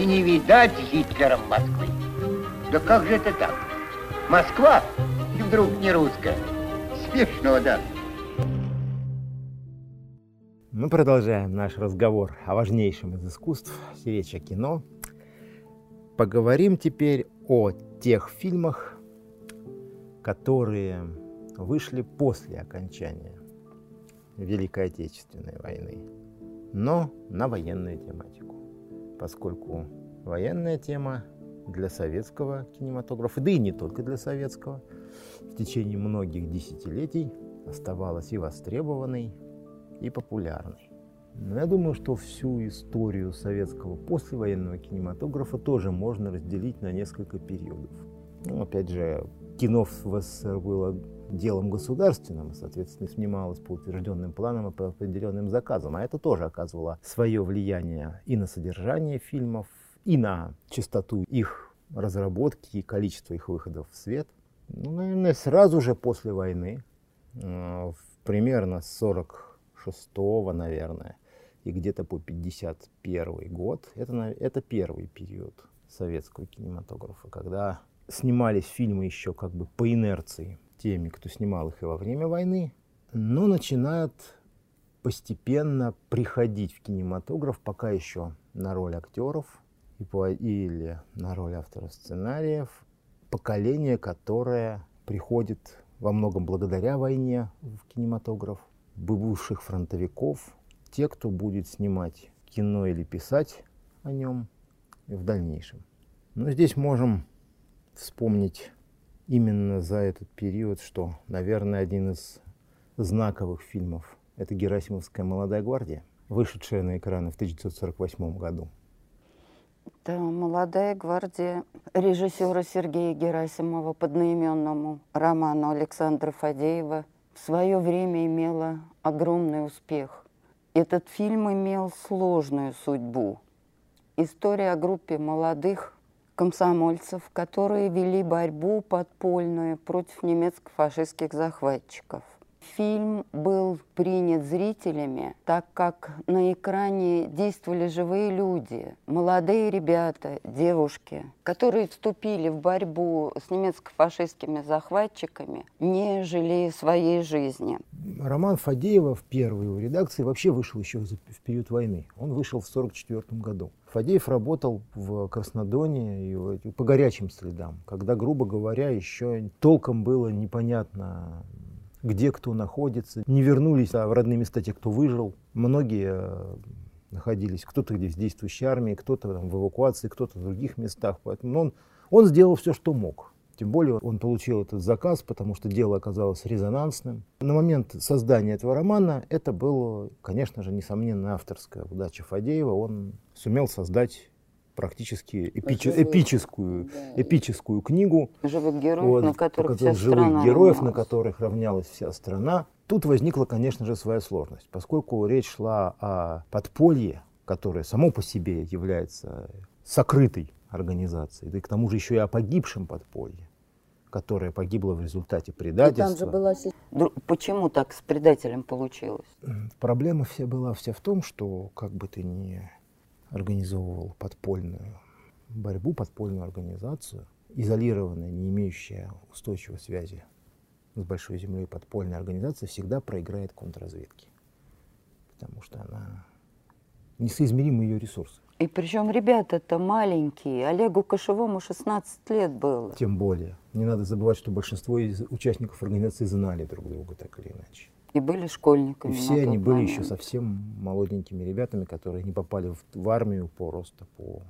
и не видать Гитлером Москвы. Да как же это так? Москва и вдруг не русская. Смешно, да. Мы продолжаем наш разговор о важнейшем из искусств, речь о кино. Поговорим теперь о тех фильмах, которые вышли после окончания Великой Отечественной войны, но на военную тематику, поскольку военная тема для советского кинематографа, да и не только для советского, в течение многих десятилетий оставалась и востребованной, и популярной. Но я думаю, что всю историю советского послевоенного кинематографа тоже можно разделить на несколько периодов. Ну, опять же, кино в СССР было делом государственным, соответственно, снималось по утвержденным планам и по определенным заказам. А это тоже оказывало свое влияние и на содержание фильмов, и на частоту их разработки и количество их выходов в свет. Ну, наверное, сразу же после войны, э, примерно с 46-го, наверное, и где-то по 51 год, это, это первый период советского кинематографа, когда снимались фильмы еще как бы по инерции теми, кто снимал их и во время войны, но начинают постепенно приходить в кинематограф пока еще на роль актеров или на роль авторов сценариев, поколение, которое приходит во многом благодаря войне в кинематограф, бывших фронтовиков, те, кто будет снимать кино или писать о нем в дальнейшем. Но здесь можем вспомнить именно за этот период, что, наверное, один из знаковых фильмов – это «Герасимовская молодая гвардия», вышедшая на экраны в 1948 году. Это «Молодая гвардия» режиссера Сергея Герасимова по одноименному роману Александра Фадеева в свое время имела огромный успех. Этот фильм имел сложную судьбу. История о группе молодых комсомольцев, которые вели борьбу подпольную против немецко-фашистских захватчиков. Фильм был принят зрителями, так как на экране действовали живые люди, молодые ребята, девушки, которые вступили в борьбу с немецко-фашистскими захватчиками, не жалея своей жизни. Роман Фадеева в первой его редакции вообще вышел еще в период войны. Он вышел в 1944 году. Фадеев работал в Краснодоне и по горячим следам, когда, грубо говоря, еще толком было непонятно, где кто находится. Не вернулись в родные места те, кто выжил. Многие э, находились, кто-то здесь в действующей армии, кто-то в эвакуации, кто-то в других местах. Поэтому он, он сделал все, что мог. Тем более он получил этот заказ, потому что дело оказалось резонансным. На момент создания этого романа это было, конечно же, несомненно, авторская удача Фадеева. Он сумел создать практически эпич, эпическую, да. эпическую книгу. Живых героев, вот, на которых вся живых страна героев, равнялась. на которых равнялась вся страна. Тут возникла, конечно же, своя сложность, поскольку речь шла о подполье, которое само по себе является сокрытой организацией, да и к тому же еще и о погибшем подполье которое погибло в результате предательства. И там же была... Почему так с предателем получилось? Проблема вся была вся в том, что как бы ты ни организовывал подпольную борьбу, подпольную организацию, изолированная, не имеющая устойчивой связи с большой землей подпольная организация всегда проиграет контрразведке, потому что она несоизмеримы ее ресурсы. И причем ребята-то маленькие. Олегу Кошевому 16 лет было. Тем более. Не надо забывать, что большинство из участников организации знали друг друга так или иначе. И были школьниками. И все они были момент. еще совсем молоденькими ребятами, которые не попали в, в армию по просто по,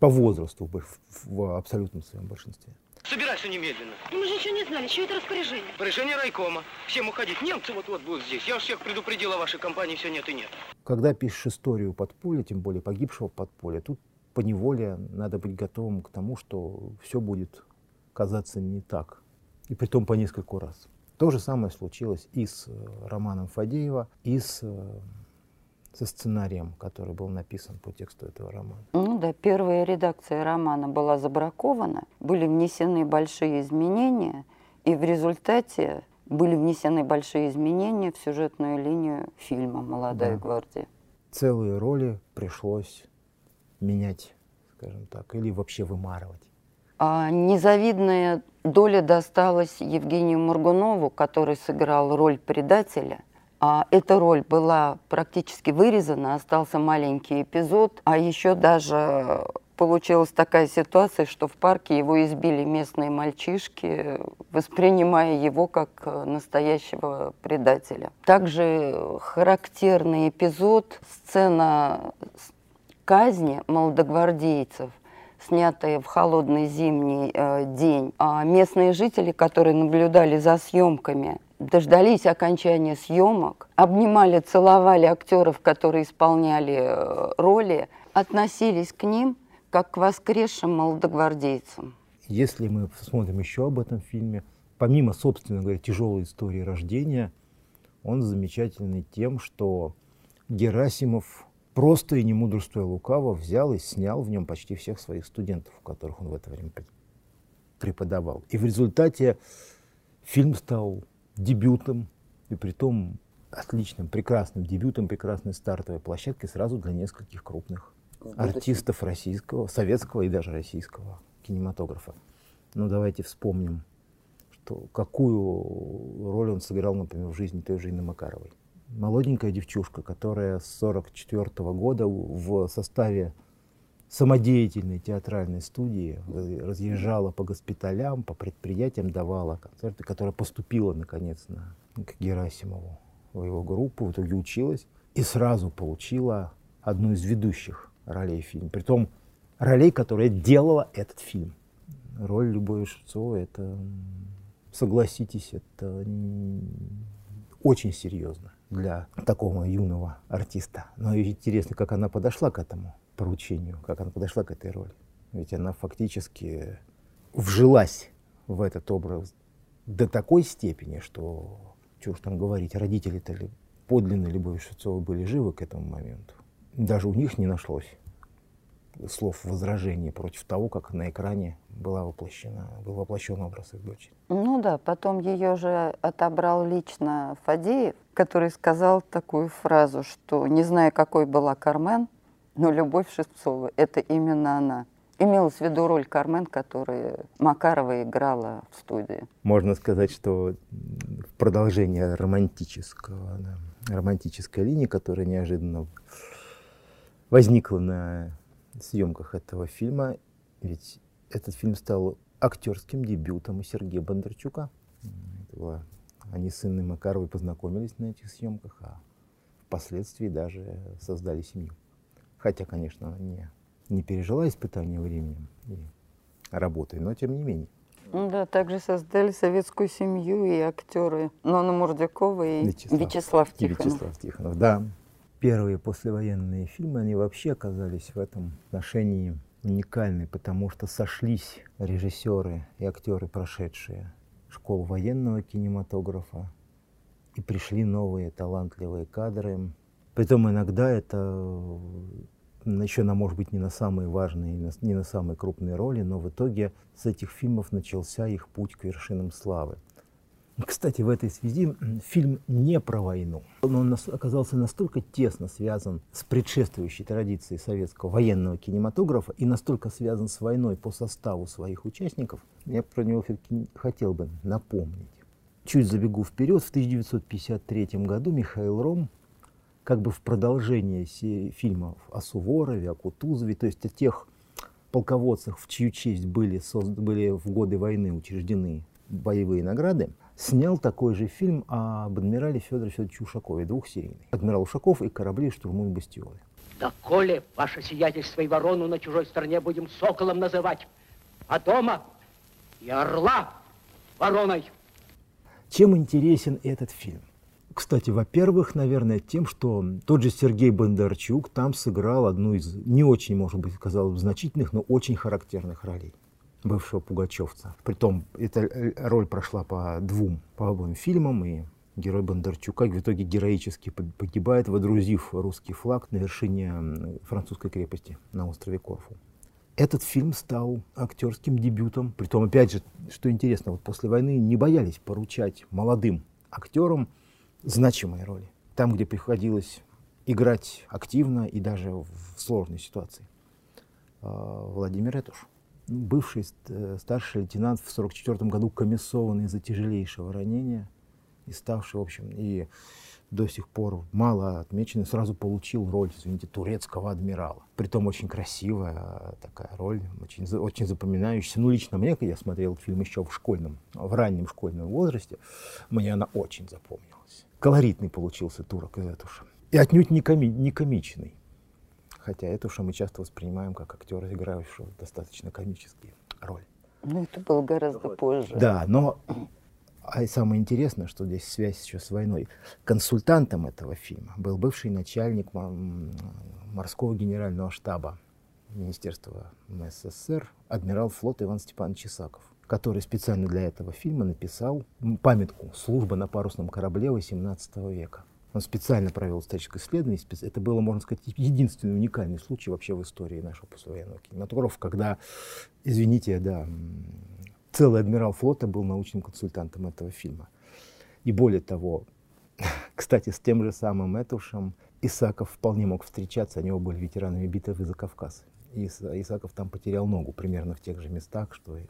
по возрасту в, в, в абсолютном своем большинстве. Собирайся немедленно. И мы же еще не знали, что это распоряжение. Распоряжение райкома. Всем уходить. Немцы вот-вот будут здесь. Я уж всех предупредил о вашей компании, все нет и нет. Когда пишешь историю подполья, тем более погибшего подполья, тут по неволе надо быть готовым к тому, что все будет казаться не так. И при том по нескольку раз. То же самое случилось и с э, романом Фадеева, и с э, со сценарием, который был написан по тексту этого романа. Ну да, первая редакция романа была забракована, были внесены большие изменения, и в результате были внесены большие изменения в сюжетную линию фильма «Молодая да. гвардия». Целые роли пришлось менять скажем так, или вообще вымарывать? А незавидная доля досталась Евгению Моргунову, который сыграл роль предателя. А эта роль была практически вырезана, остался маленький эпизод, а еще даже получилась такая ситуация, что в парке его избили местные мальчишки, воспринимая его как э, настоящего предателя. Также характерный эпизод, сцена казни молодогвардейцев, снятая в холодный зимний э, день. А местные жители, которые наблюдали за съемками, дождались окончания съемок, обнимали, целовали актеров, которые исполняли э, роли, относились к ним как к воскресшим молодогвардейцам. Если мы посмотрим еще об этом фильме, помимо, собственно говоря, тяжелой истории рождения, он замечательный тем, что Герасимов просто и не мудрствуя лукаво взял и снял в нем почти всех своих студентов, которых он в это время преподавал. И в результате фильм стал дебютом, и при том отличным, прекрасным дебютом, прекрасной стартовой площадкой сразу для нескольких крупных артистов российского, советского и даже российского кинематографа. Ну, давайте вспомним, что, какую роль он сыграл, например, в жизни той же Инны Макаровой. Молоденькая девчушка, которая с 44 года в составе самодеятельной театральной студии разъезжала по госпиталям, по предприятиям, давала концерты, которая поступила, наконец, на, к Герасимову в его группу, в итоге училась и сразу получила одну из ведущих ролей в фильме. Притом ролей, которая делала этот фильм. Роль Любови Шевцовой, это, согласитесь, это очень серьезно для такого юного артиста. Но интересно, как она подошла к этому поручению, как она подошла к этой роли. Ведь она фактически вжилась в этот образ до такой степени, что, что уж там говорить, родители-то подлинно Любови Шевцовой были живы к этому моменту даже у них не нашлось слов возражения против того, как на экране была воплощена, был воплощен образ их дочери. Ну да, потом ее же отобрал лично Фадеев, который сказал такую фразу, что не зная, какой была Кармен, но Любовь Шевцова — это именно она. Имелась в виду роль Кармен, которую Макарова играла в студии. Можно сказать, что продолжение романтического, да, романтической линии, которая неожиданно возникла на съемках этого фильма, ведь этот фильм стал актерским дебютом у Сергея Бондарчука. Это было, они с Инной Макаровой познакомились на этих съемках, а впоследствии даже создали семью. Хотя, конечно, она не, не пережила испытания временем и работой, но тем не менее. Ну да, также создали советскую семью и актеры Нона Мурдякова и Вячеслав, Вячеслав Тихонов. И Вячеслав Тихонов, да первые послевоенные фильмы, они вообще оказались в этом отношении уникальны, потому что сошлись режиссеры и актеры, прошедшие школу военного кинематографа, и пришли новые талантливые кадры. Притом иногда это еще, на, может быть, не на самые важные, не на самые крупные роли, но в итоге с этих фильмов начался их путь к вершинам славы. Кстати, в этой связи фильм не про войну. Он оказался настолько тесно связан с предшествующей традицией советского военного кинематографа и настолько связан с войной по составу своих участников, я про него все-таки хотел бы напомнить. Чуть забегу вперед, в 1953 году Михаил Ром, как бы в продолжение фильмов о Суворове, о Кутузове, то есть о тех полководцах, в чью честь были, были в годы войны учреждены боевые награды, снял такой же фильм об адмирале Федоре Федоровиче Ушакове, двухсерийный. Адмирал Ушаков и корабли штурмуют бастионы. Да коли, ваше сиятельство, и ворону на чужой стороне будем соколом называть, а дома и орла вороной. Чем интересен этот фильм? Кстати, во-первых, наверное, тем, что тот же Сергей Бондарчук там сыграл одну из не очень, может быть, казалось значительных, но очень характерных ролей бывшего пугачевца. Притом эта э, роль прошла по двум, по обоим фильмам, и герой Бондарчука в итоге героически погибает, водрузив русский флаг на вершине французской крепости на острове Корфу. Этот фильм стал актерским дебютом. Притом, опять же, что интересно, вот после войны не боялись поручать молодым актерам значимые роли. Там, где приходилось играть активно и даже в сложной ситуации. Владимир Этуш. Бывший э, старший лейтенант в 1944 году комиссованный за тяжелейшего ранения и ставший, в общем, и до сих пор мало отмеченный, сразу получил роль, извините, турецкого адмирала. Притом очень красивая такая роль, очень, очень запоминающаяся. Ну, лично мне, когда я смотрел фильм еще в школьном, в раннем школьном возрасте, мне она очень запомнилась. Колоритный получился турок из Этуша. И отнюдь не, коми, не комичный. Хотя Этуша мы часто воспринимаем как актера, играющего достаточно комические роли. Ну, это было гораздо позже. Да, но а самое интересное, что здесь связь еще с войной. Консультантом этого фильма был бывший начальник морского генерального штаба Министерства СССР, адмирал флота Иван Степанович Исаков, который специально для этого фильма написал памятку «Служба на парусном корабле XVIII века». Он специально провел историческое исследование. Это было, можно сказать, единственный уникальный случай вообще в истории нашего послевоенного кинематографа, когда, извините, да, целый адмирал флота был научным консультантом этого фильма. И более того, кстати, с тем же самым Этушем Исаков вполне мог встречаться, они оба были ветеранами битвы за Кавказ. И Исаков там потерял ногу примерно в тех же местах, что и...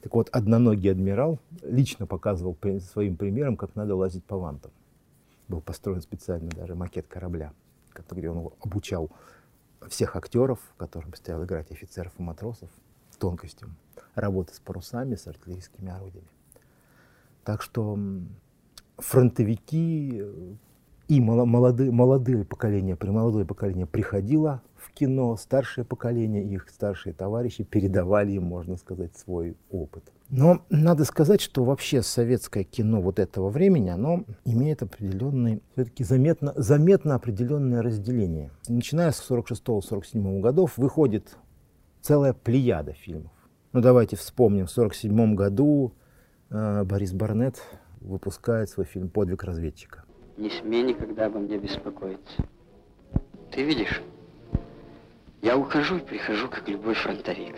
Так вот, одноногий адмирал лично показывал своим примером, как надо лазить по вантам. Был построен специально даже макет корабля, где он обучал всех актеров, которым предстояло играть офицеров и матросов, тонкостям работы с парусами, с артиллерийскими орудиями. Так что фронтовики и молодые, молодые поколения, молодое поколение приходило в кино, старшее поколение, их старшие товарищи передавали им, можно сказать, свой опыт. Но надо сказать, что вообще советское кино вот этого времени, оно имеет определенный, все-таки заметно, заметно определенное разделение. Начиная с 46-47 годов выходит целая плеяда фильмов. Ну давайте вспомним, в 1947 году э, Борис Барнетт выпускает свой фильм «Подвиг разведчика». Не смей никогда обо мне беспокоиться. Ты видишь, я ухожу и прихожу, как любой фронтовик.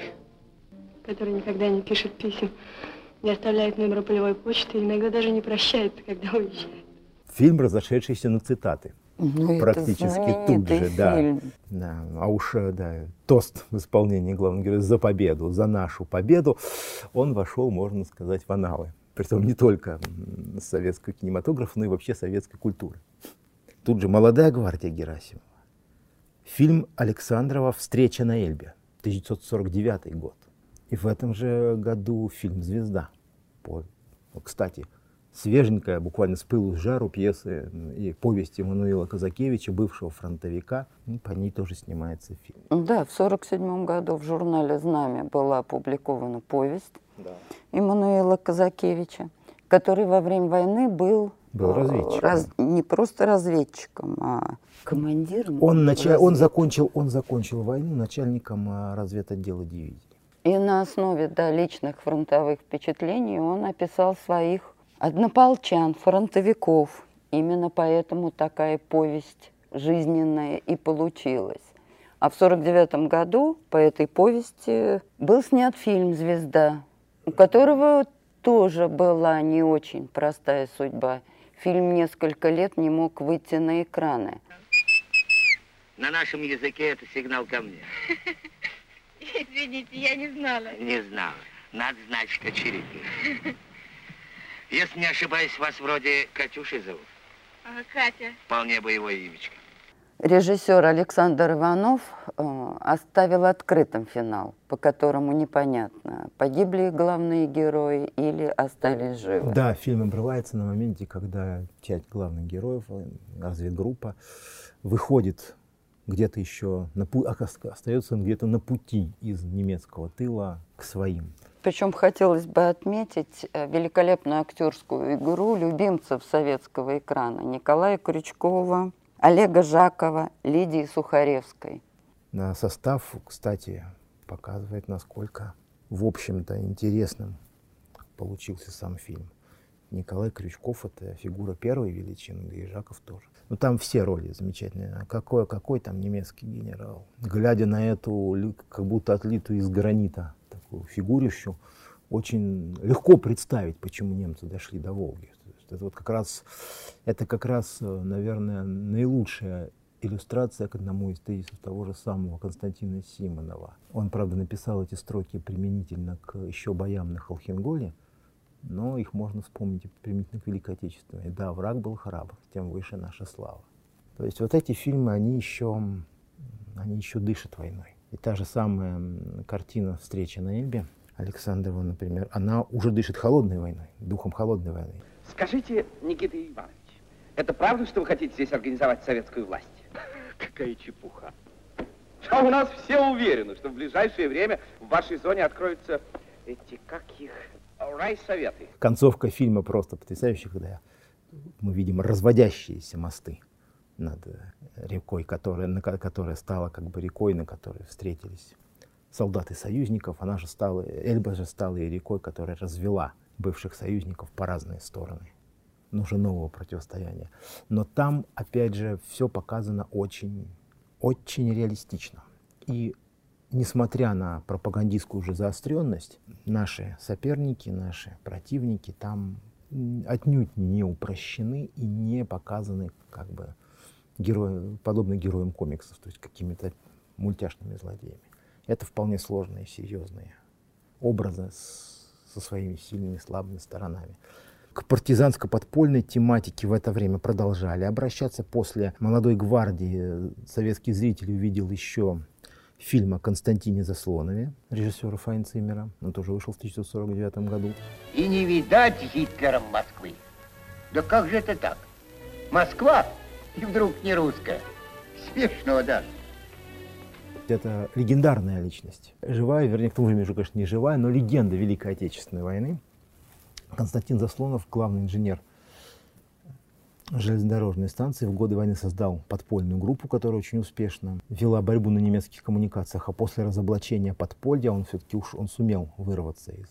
Который никогда не пишет писем, не оставляет номера полевой почты и иногда даже не прощается, когда уезжает. Фильм, разошедшийся на цитаты. Ну, практически тут же, да. да. А уж, э, да, тост в исполнении главного героя за победу, за нашу победу, он вошел, можно сказать, в аналы. Притом не только советского кинематографа, но и вообще советской культуры. Тут же «Молодая гвардия» Герасимова. Фильм Александрова «Встреча на Эльбе», 1949 год. И в этом же году фильм «Звезда». По, кстати, свеженькая, буквально с пылу с жару пьесы и повести Мануила Казакевича, бывшего фронтовика. Ну, по ней тоже снимается фильм. Да, в 1947 году в журнале «Знамя» была опубликована повесть да. Иммануила Казакевича, который во время войны был был разведчиком. Раз, не просто разведчиком, а командиром. Он, нача... он, закончил, он закончил войну начальником а, разведотдела дивизии. И на основе да, личных фронтовых впечатлений он описал своих однополчан, фронтовиков. Именно поэтому такая повесть жизненная и получилась. А в 1949 году по этой повести был снят фильм «Звезда», у которого тоже была не очень простая судьба. Фильм несколько лет не мог выйти на экраны. На нашем языке это сигнал ко мне. Извините, я не знала. Не знала. Надо знать, что чирикает. Если не ошибаюсь, вас вроде Катюшей зовут? А, Катя. Вполне боевое имечко. Режиссер Александр Иванов э, оставил открытым финал, по которому непонятно, погибли главные герои или остались живы. Да, фильм обрывается на моменте, когда часть главных героев, э, разведгруппа, выходит где-то еще, на, остается где-то на пути из немецкого тыла к своим. Причем хотелось бы отметить э, великолепную актерскую игру любимцев советского экрана Николая Крючкова, Олега Жакова, Лидии Сухаревской. На состав, кстати, показывает, насколько, в общем-то, интересным получился сам фильм. Николай Крючков — это фигура первой величины, да и Жаков тоже. Ну, там все роли замечательные. А какой, какой там немецкий генерал? Глядя на эту, как будто отлитую из гранита такую фигурищу, очень легко представить, почему немцы дошли до Волги. Это вот как раз, это как раз, наверное, наилучшая иллюстрация к одному из тезисов того же самого Константина Симонова. Он, правда, написал эти строки применительно к еще боям на Холхенголе, но их можно вспомнить применительно к Великой Отечественной. Да, враг был храбр, тем выше наша слава. То есть вот эти фильмы, они еще, они еще дышат войной. И та же самая картина «Встреча на Эльбе» Александрова, например, она уже дышит холодной войной, духом холодной войны. Скажите, Никита Иванович, это правда, что вы хотите здесь организовать советскую власть? Какая чепуха. А у нас все уверены, что в ближайшее время в вашей зоне откроются эти, как их, райсоветы. Концовка фильма просто потрясающая, когда мы видим разводящиеся мосты над рекой, которая, на, которая стала как бы рекой, на которой встретились солдаты союзников. Она же стала, Эльба же стала и рекой, которая развела бывших союзников по разные стороны. Нужно нового противостояния. Но там, опять же, все показано очень, очень реалистично. И несмотря на пропагандистскую уже заостренность, наши соперники, наши противники там отнюдь не упрощены и не показаны как бы герои, подобно героям комиксов, то есть какими-то мультяшными злодеями. Это вполне сложные, серьезные образы с, со своими сильными слабыми сторонами. К партизанско-подпольной тематике в это время продолжали обращаться. После «Молодой гвардии» советский зритель увидел еще фильм о Константине Заслонове, режиссера Файнцимера. Он тоже вышел в 1949 году. И не видать Гитлером Москвы. Да как же это так? Москва и вдруг не русская. Смешно даже. Это легендарная личность. Живая, вернее, к тому же, конечно, не живая, но легенда Великой Отечественной войны. Константин Заслонов, главный инженер железнодорожной станции, в годы войны создал подпольную группу, которая очень успешно вела борьбу на немецких коммуникациях, а после разоблачения подполья он все-таки уж он сумел вырваться из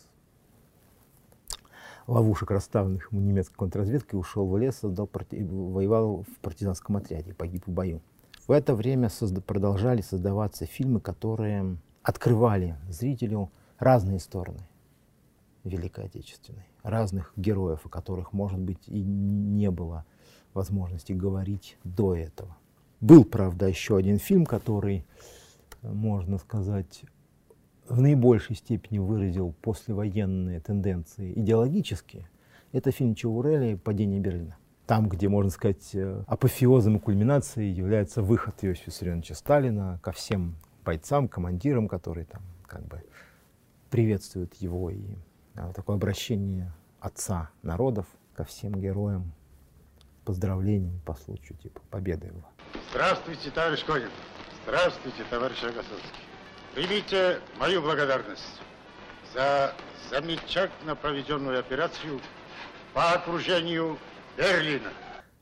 ловушек, расставленных ему немецкой контрразведкой, ушел в лес, создал, воевал в партизанском отряде, погиб в бою. В это время созда продолжали создаваться фильмы, которые открывали зрителю разные стороны Великой Отечественной, разных героев, о которых, может быть, и не было возможности говорить до этого. Был, правда, еще один фильм, который, можно сказать, в наибольшей степени выразил послевоенные тенденции идеологические. Это фильм Чаурели «Падение Берлина». Там, где, можно сказать, апофеозом и кульминацией является выход Иосифа Виссарионовича Сталина ко всем бойцам, командирам, которые там как бы приветствуют его, и а, такое обращение отца народов ко всем героям поздравлениями по случаю типа победы его. Здравствуйте, товарищ Конин. Здравствуйте, товарищ Рогосовский. Примите мою благодарность за замечательно проведенную операцию по окружению Берлина.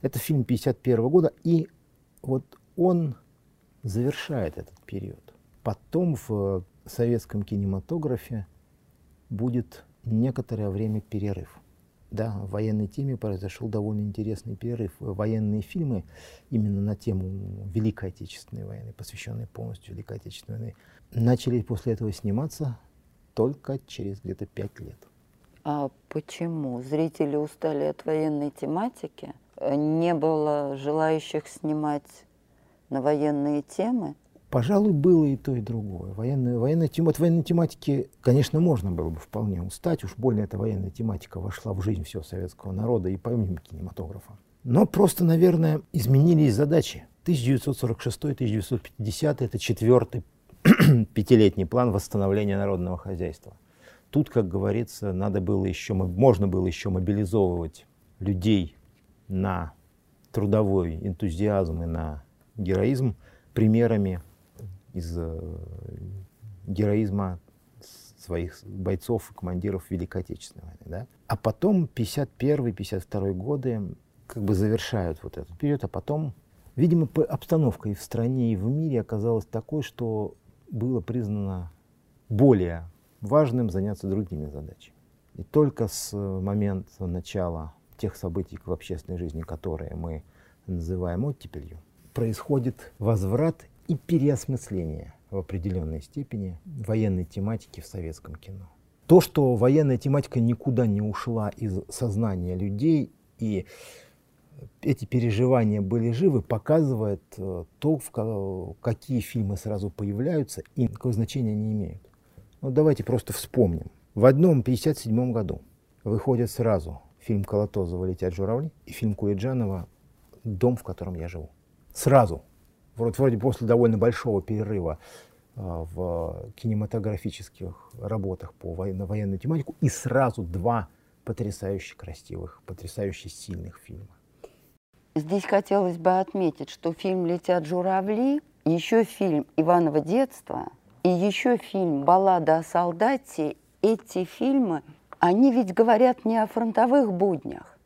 Это фильм 51 года, и вот он завершает этот период. Потом в советском кинематографе будет некоторое время перерыв. Да, в военной теме произошел довольно интересный перерыв. Военные фильмы именно на тему Великой Отечественной войны, посвященные полностью Великой Отечественной войны, начали после этого сниматься только через где-то пять лет. А почему? Зрители устали от военной тематики? Не было желающих снимать на военные темы? Пожалуй, было и то, и другое. Военная, военная от военной тематики, конечно, можно было бы вполне устать. Уж больно эта военная тематика вошла в жизнь всего советского народа и помимо кинематографа. Но просто, наверное, изменились задачи. 1946-1950 это четвертый пятилетний план восстановления народного хозяйства. Тут, как говорится, надо было еще, можно было еще мобилизовывать людей на трудовой энтузиазм и на героизм примерами из э, героизма своих бойцов и командиров Великой Отечественной войны. Да? А потом 51-52 годы как бы завершают вот этот период, а потом, видимо, обстановка и в стране, и в мире оказалась такой, что было признано более важным заняться другими задачами. И только с момента начала тех событий в общественной жизни, которые мы называем оттепелью, происходит возврат и переосмысление в определенной степени военной тематики в советском кино. То, что военная тематика никуда не ушла из сознания людей и эти переживания были живы, показывает э, то, в какие фильмы сразу появляются и какое значение они имеют. Ну, давайте просто вспомним. В одном 1957 году выходят сразу фильм Колотозова «Летят журавли» и фильм Куиджанова «Дом, в котором я живу». Сразу. Вроде, после довольно большого перерыва э, в кинематографических работах по военно военную тематику и сразу два потрясающе красивых, потрясающе сильных фильма. Здесь хотелось бы отметить, что фильм «Летят журавли», еще фильм «Иваново детство» и еще фильм «Баллада о солдате» эти фильмы, они ведь говорят не о фронтовых буднях,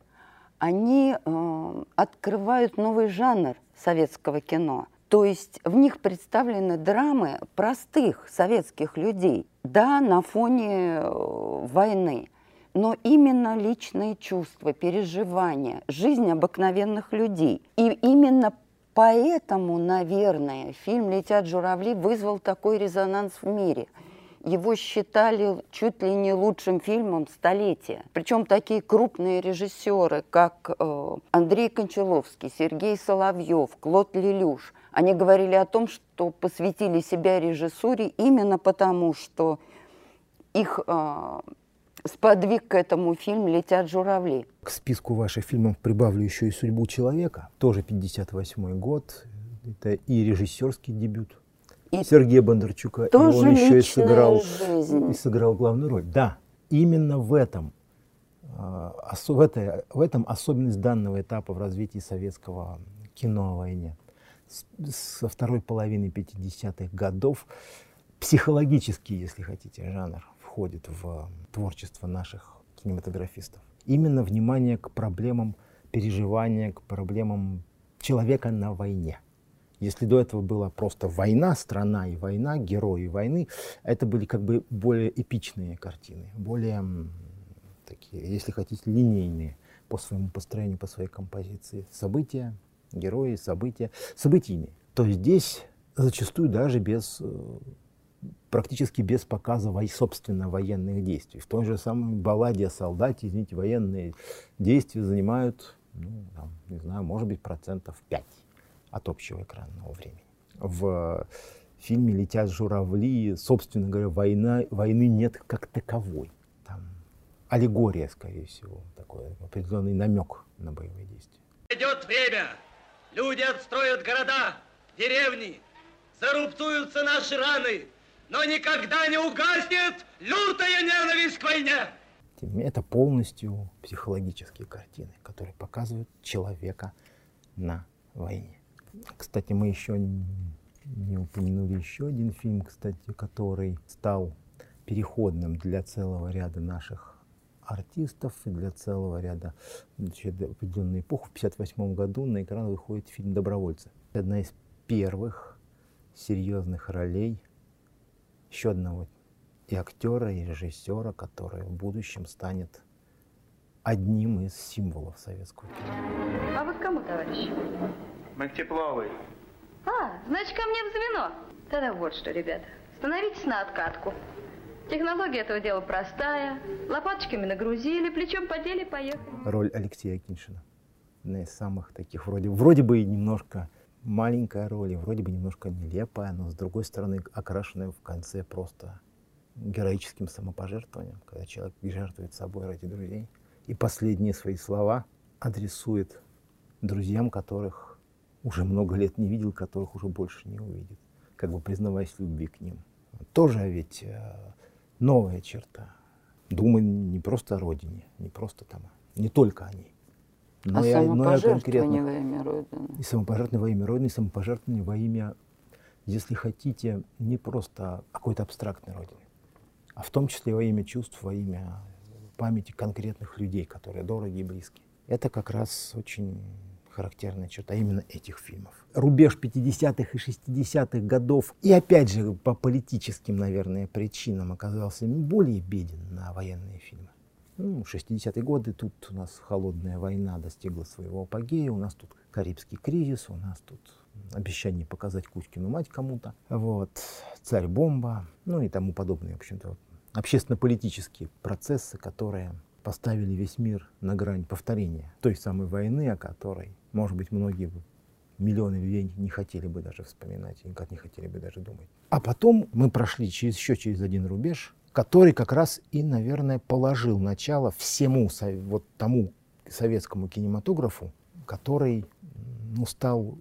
они э, открывают новый жанр советского кино. То есть в них представлены драмы простых советских людей, да, на фоне э, войны но именно личные чувства, переживания, жизнь обыкновенных людей. И именно поэтому, наверное, фильм «Летят журавли» вызвал такой резонанс в мире. Его считали чуть ли не лучшим фильмом столетия. Причем такие крупные режиссеры, как э, Андрей Кончаловский, Сергей Соловьев, Клод Лелюш, они говорили о том, что посвятили себя режиссуре именно потому, что их э, сподвиг к этому фильм «Летят журавли». К списку ваших фильмов прибавлю еще и «Судьбу человека». Тоже 58 год. Это и режиссерский дебют. И Сергея Бондарчука. Тоже и он еще и сыграл, жизнь. и сыграл главную роль. Да, именно в этом, а, в, этой, в этом особенность данного этапа в развитии советского кино о войне. Со второй половины 50-х годов психологический, если хотите, жанр входит в творчество наших кинематографистов. Именно внимание к проблемам переживания, к проблемам человека на войне. Если до этого была просто война, страна и война, герои войны, это были как бы более эпичные картины, более такие, если хотите, линейные по своему построению, по своей композиции. События, герои, события, событийные. То здесь зачастую даже без э, практически без показа, собственно, военных действий. В той же самой балладе о солдате, извините, военные действия занимают, ну, там, не знаю, может быть, процентов 5 от общего экранного времени. В фильме «Летят журавли», собственно говоря, война, войны нет как таковой. Там аллегория, скорее всего, такой определенный намек на боевые действия. Идет время. Люди отстроят города, деревни, зарубцуются наши раны, но никогда не угаснет лютая ненависть к войне. Это полностью психологические картины, которые показывают человека на войне. Кстати, мы еще не упомянули еще один фильм, кстати, который стал переходным для целого ряда наших артистов и для целого ряда определенной эпохи. В 1958 году на экран выходит фильм «Добровольцы». Одна из первых серьезных ролей еще одного и актера, и режиссера, который в будущем станет одним из символов советского кино. А вы к кому, товарищ? Мы к Тепловой. А, значит, ко мне в звено. Тогда вот что, ребята, становитесь на откатку. Технология этого дела простая. Лопаточками нагрузили, плечом подели, поехали. Роль Алексея Акиншина. Одна из самых таких, вроде, вроде бы немножко маленькая роль, и вроде бы немножко нелепая, но с другой стороны окрашенная в конце просто героическим самопожертвованием, когда человек жертвует собой ради друзей. И последние свои слова адресует друзьям, которых уже много лет не видел, которых уже больше не увидит, как бы признаваясь в любви к ним. Тоже ведь э, новая черта. Думай не просто о родине, не просто там, не только о ней, но а я, но я конкретно, во имя Родины. И самопожертвование во имя Родины, и самопожертвование во имя, если хотите, не просто какой-то абстрактной Родины, а в том числе во имя чувств, во имя памяти конкретных людей, которые дороги и близки. Это как раз очень характерная черта именно этих фильмов. Рубеж 50-х и 60-х годов, и опять же по политическим, наверное, причинам оказался более беден на военные фильмы. Ну, 60-е годы, тут у нас холодная война достигла своего апогея, у нас тут Карибский кризис, у нас тут обещание показать Кузькину мать кому-то, вот, царь-бомба, ну и тому подобные, в общем-то, общественно-политические процессы, которые поставили весь мир на грань повторения той самой войны, о которой, может быть, многие миллионы людей не хотели бы даже вспоминать, никак не хотели бы даже думать. А потом мы прошли через, еще через один рубеж, который как раз и, наверное, положил начало всему вот тому советскому кинематографу, который ну, стал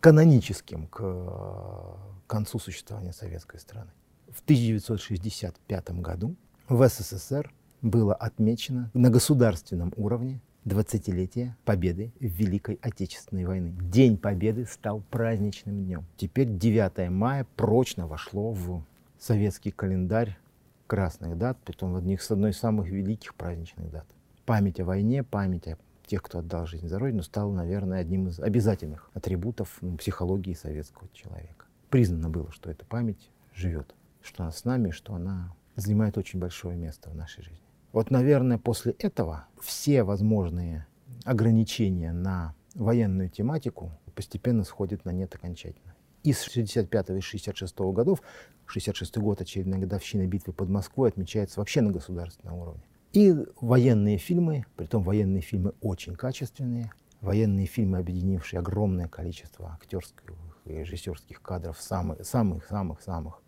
каноническим к концу существования советской страны. В 1965 году в СССР было отмечено на государственном уровне 20-летие победы в Великой Отечественной войны. День Победы стал праздничным днем. Теперь 9 мая прочно вошло в советский календарь красных дат, притом одних с одной из самых великих праздничных дат. Память о войне, память о тех, кто отдал жизнь за Родину, стала, наверное, одним из обязательных атрибутов ну, психологии советского человека. Признано было, что эта память живет, что она с нами, что она занимает очень большое место в нашей жизни. Вот, наверное, после этого все возможные ограничения на военную тематику постепенно сходят на нет окончательно. Из 65 и 66 годов, 66 год, очередная годовщина битвы под Москвой, отмечается вообще на государственном уровне. И военные фильмы, при том военные фильмы очень качественные, военные фильмы, объединившие огромное количество актерских и режиссерских кадров самых-самых-самых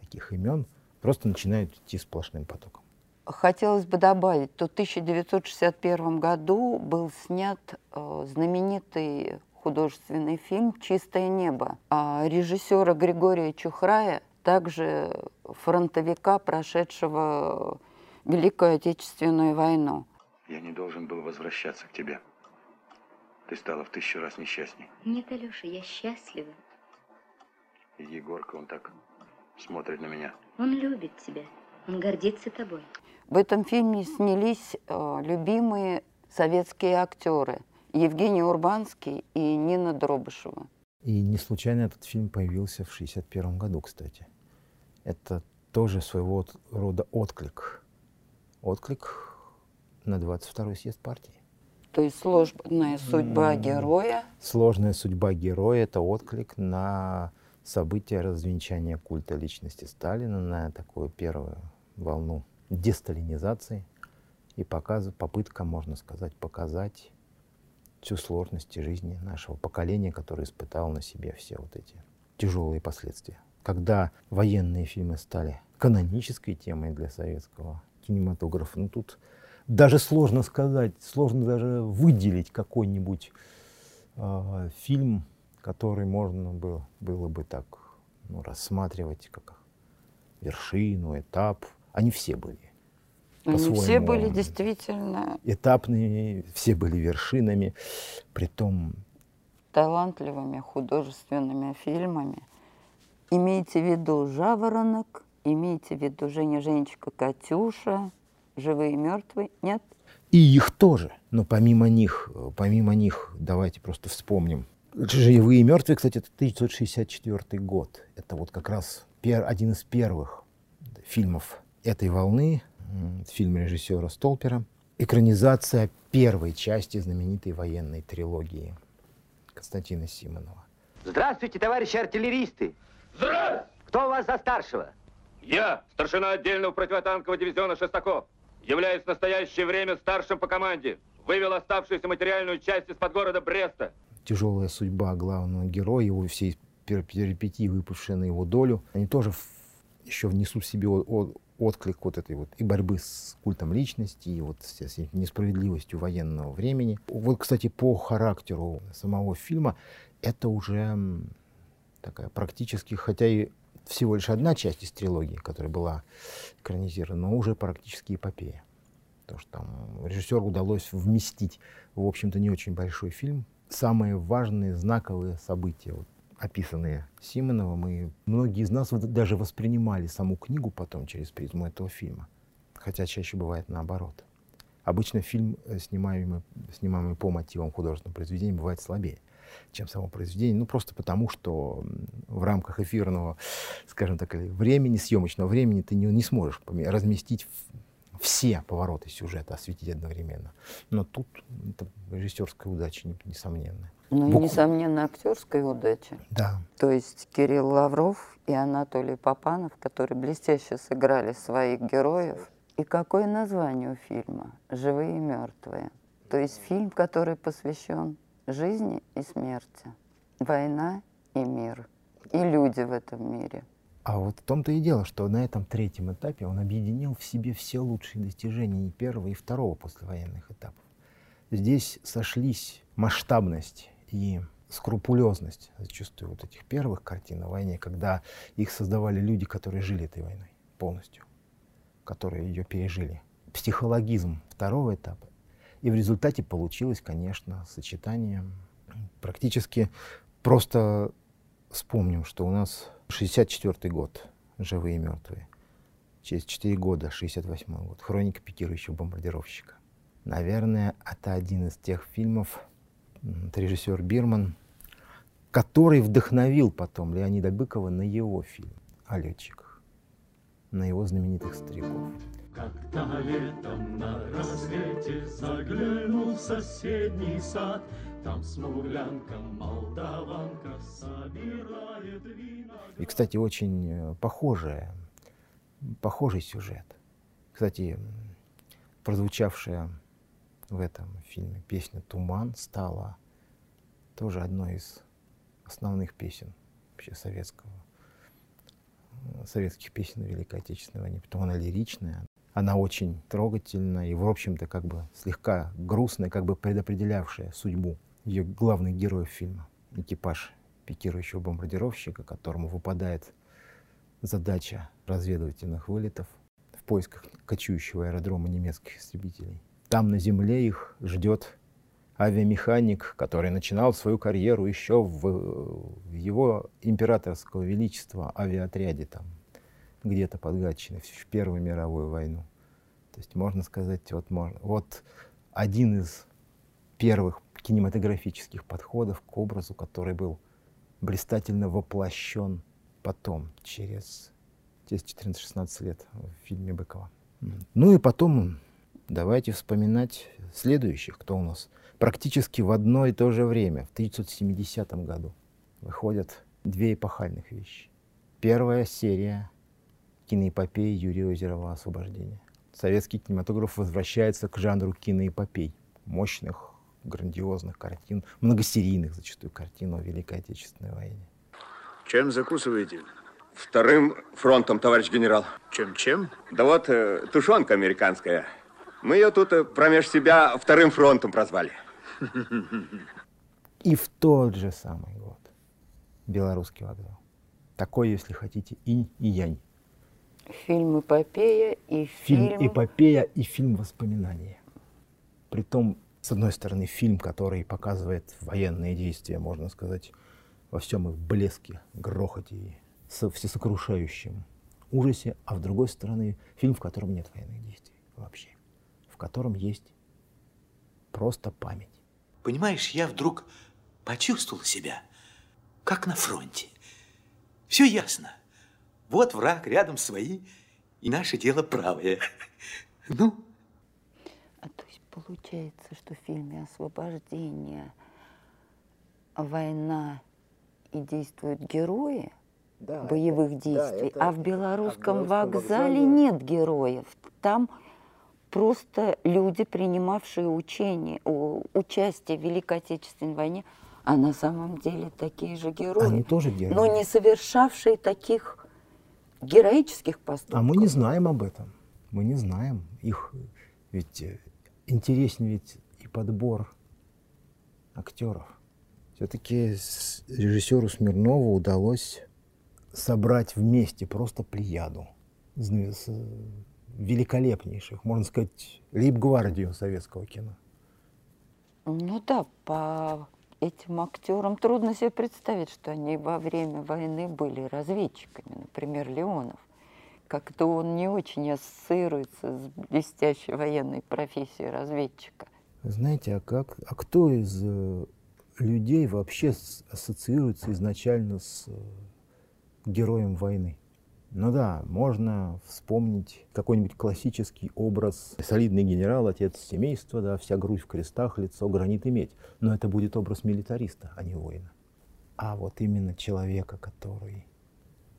таких имен, просто начинают идти сплошным потоком. Хотелось бы добавить, что в 1961 году был снят э, знаменитый художественный фильм «Чистое небо» а режиссера Григория Чухрая, также фронтовика, прошедшего Великую Отечественную войну. Я не должен был возвращаться к тебе. Ты стала в тысячу раз несчастней. Нет, Алеша, я счастлива. И Егорка, он так смотрит на меня. Он любит тебя, он гордится тобой. В этом фильме снялись э, любимые советские актеры Евгений Урбанский и Нина Дробышева. И не случайно этот фильм появился в 1961 году, кстати. Это тоже своего рода отклик. Отклик на 22-й съезд партии. То есть сложная судьба героя? Сложная судьба героя – это отклик на события развенчания культа личности Сталина, на такую первую волну десталинизации и показа, попытка, можно сказать, показать всю сложность жизни нашего поколения, которое испытало на себе все вот эти тяжелые последствия. Когда военные фильмы стали канонической темой для советского кинематографа, ну тут даже сложно сказать, сложно даже выделить какой-нибудь э, фильм, который можно было, было бы так ну, рассматривать как вершину, этап они все были. Они все были действительно... Этапными, все были вершинами, притом... Талантливыми художественными фильмами. Имейте в виду «Жаворонок», имейте в виду «Женя, Женечка, Катюша», «Живые и мертвые», нет? И их тоже. Но помимо них, помимо них, давайте просто вспомним. «Живые и мертвые», кстати, это 1964 год. Это вот как раз пер, один из первых фильмов этой волны, фильм режиссера Столпера, экранизация первой части знаменитой военной трилогии Константина Симонова. Здравствуйте, товарищи артиллеристы! Здравствуйте! Кто у вас за старшего? Я, старшина отдельного противотанкового дивизиона Шестаков. Являюсь в настоящее время старшим по команде. Вывел оставшуюся материальную часть из-под города Бреста. Тяжелая судьба главного героя, его все перипетии, выпавшие на его долю, они тоже еще внесут в себе отклик вот этой вот и борьбы с культом личности, и вот с, несправедливостью военного времени. Вот, кстати, по характеру самого фильма это уже такая практически, хотя и всего лишь одна часть из трилогии, которая была экранизирована, но уже практически эпопея. Потому что там режиссеру удалось вместить, в общем-то, не очень большой фильм, самые важные знаковые события вот, описанные Симоновым, и многие из нас даже воспринимали саму книгу потом через призму этого фильма, хотя чаще бывает наоборот. Обычно фильм, э, снимаемый, снимаемый по мотивам художественного произведения, бывает слабее, чем само произведение, ну просто потому, что в рамках эфирного, скажем так, времени, съемочного времени ты не, не сможешь разместить все повороты сюжета, осветить одновременно. Но тут это режиссерская удача, несомненно. Ну Букв... и, несомненно, актерская удача. Да. То есть Кирилл Лавров и Анатолий Попанов, которые блестяще сыграли своих героев, И какое название у фильма? «Живые и мертвые». То есть фильм, который посвящен жизни и смерти, война и мир, и люди в этом мире. А вот в том-то и дело, что на этом третьем этапе он объединил в себе все лучшие достижения и первого, и второго послевоенных этапов. Здесь сошлись масштабность и скрупулезность зачастую вот этих первых картин о войне, когда их создавали люди, которые жили этой войной полностью, которые ее пережили. Психологизм второго этапа. И в результате получилось, конечно, сочетание практически просто вспомним, что у нас 64 год, живые и мертвые. Через 4 года, 68 год, хроника пикирующего бомбардировщика. Наверное, это один из тех фильмов, режиссер Бирман, который вдохновил потом Леонида Быкова на его фильм о летчиках, на его знаменитых стариков. Когда летом на рассвете заглянул в соседний сад, там смуглянка, молдаванка собирает вина. И, кстати, очень э, похожая, похожий сюжет. Кстати, прозвучавшая в этом фильме песня «Туман» стала тоже одной из основных песен вообще советского, советских песен Великой Отечественной войне. Потом она лиричная, она очень трогательная и, в общем-то, как бы слегка грустная, как бы предопределявшая судьбу ее главных героев фильма. Экипаж пикирующего бомбардировщика, которому выпадает задача разведывательных вылетов в поисках кочующего аэродрома немецких истребителей. Там на земле их ждет авиамеханик, который начинал свою карьеру еще в, в его императорского величества авиаотряде там, где-то под Гатчиной, в Первую мировую войну. То есть можно сказать, вот, можно, вот один из первых кинематографических подходов к образу, который был блистательно воплощен потом, через, через 14-16 лет в фильме Быкова. Ну и потом давайте вспоминать следующих, кто у нас практически в одно и то же время, в 1970 году, выходят две эпохальных вещи. Первая серия киноэпопеи Юрия Озерова «Освобождение». Советский кинематограф возвращается к жанру киноэпопей, мощных, грандиозных картин, многосерийных зачастую картин о Великой Отечественной войне. Чем закусываете? Вторым фронтом, товарищ генерал. Чем-чем? Да вот э, тушенка американская. Мы ее тут э, промеж себя вторым фронтом прозвали. И в тот же самый год Белорусский вокзал. Такой, если хотите, инь и янь. Фильм «Эпопея» и фильм... фильм... «Эпопея» и фильм «Воспоминания». Притом, с одной стороны, фильм, который показывает военные действия, можно сказать, во всем их блеске, грохоте и со всесокрушающем ужасе, а с другой стороны, фильм, в котором нет военных действий вообще, в котором есть просто память. Понимаешь, я вдруг почувствовал себя, как на фронте. Все ясно. Вот враг, рядом свои, и наше дело правое. Ну? Получается, что в фильме «Освобождение» война и действуют герои да, боевых это, действий, да, это, а в белорусском, а в белорусском вокзале, вокзале нет героев. Там просто люди, принимавшие учение, участие в Великой Отечественной войне, а на самом деле такие же герои. Они тоже герои. Но не совершавшие таких героических поступков. А мы не знаем об этом. Мы не знаем их. Ведь интереснее ведь и подбор актеров. Все-таки режиссеру Смирнову удалось собрать вместе просто плеяду великолепнейших, можно сказать, лейб-гвардию советского кино. Ну да, по этим актерам трудно себе представить, что они во время войны были разведчиками, например, Леонов. Как-то он не очень ассоциируется с блестящей военной профессией разведчика. Знаете, а, как, а кто из э, людей вообще ассоциируется изначально с э, героем войны? Ну да, можно вспомнить какой-нибудь классический образ. Солидный генерал, отец семейства, да, вся грудь в крестах, лицо гранит и медь. Но это будет образ милитариста, а не воина. А вот именно человека, который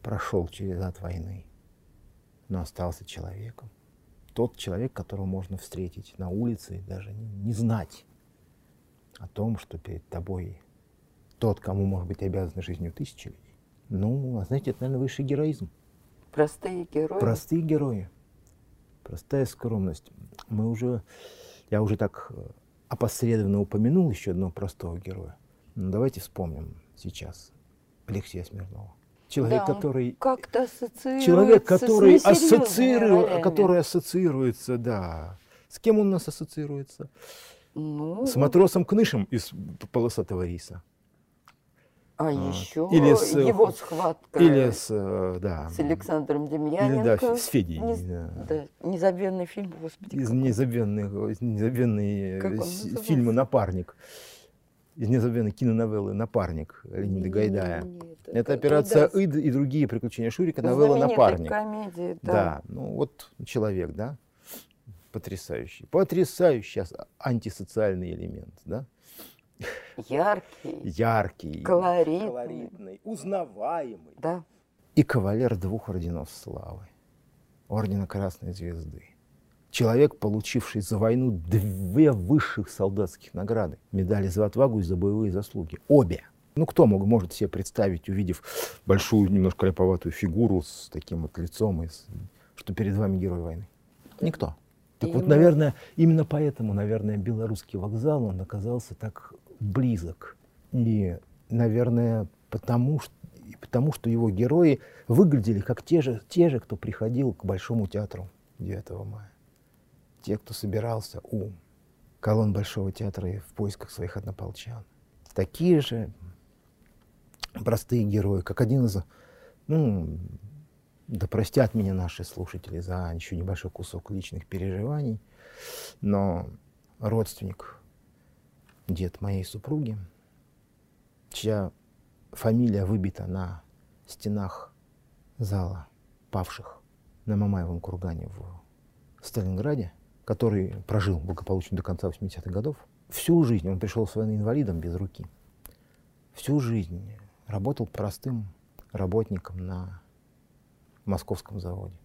прошел через ад войны, но остался человеком, тот человек, которого можно встретить на улице и даже не, знать о том, что перед тобой тот, кому, может быть, обязаны жизнью тысячи людей. Ну, а знаете, это, наверное, высший героизм. Простые герои. Простые герои. Простая скромность. Мы уже, я уже так э, опосредованно упомянул еще одного простого героя. Ну, давайте вспомним сейчас Алексея Смирнова. Человек, Да, который как-то ассоциируется человек, который ассоциирует, ролями. который ассоциируется, да. С кем он у нас ассоциируется? Ну, С матросом Кнышем из полосатого риса. А Вот. еще Или с, э, его схватка Или с, э, да, с Александром Или, Демьяненко. да, с Федей, Нез- да. да, незабвенный фильм, господи. из незабвенных, он э, фильма «Напарник». Из незабвенной киноновеллы «Напарник» Леонида Гайдая. это, это- операция да. «Ид» и другие приключения Шурика, новелла «Напарник». комедия, да. да. ну вот человек, да, потрясающий. Потрясающий антисоциальный элемент, да. Яркий, Яркий, колоритный. колоритный, узнаваемый. Да. И кавалер двух орденов славы. Ордена Красной Звезды. Человек, получивший за войну две высших солдатских награды. Медали за отвагу и за боевые заслуги. Обе. Ну, кто мог, может себе представить, увидев большую, немножко ляповатую фигуру с таким вот лицом, и с- что перед вами герой войны? Никто. Так вот, Именно. наверное, именно поэтому, наверное, белорусский вокзал, он оказался так близок. И, наверное, потому что, потому что его герои выглядели как те же, те же, кто приходил к Большому театру 9 мая. Те, кто собирался у колонн Большого театра и в поисках своих однополчан. Такие же простые герои, как один из, ну, да простят меня наши слушатели за еще небольшой кусок личных переживаний, но родственник, дед моей супруги, чья фамилия выбита на стенах зала павших на Мамаевом кургане в Сталинграде, который прожил благополучно до конца 80-х годов, всю жизнь, он пришел с войны инвалидом без руки, всю жизнь работал простым работником на московском заводе.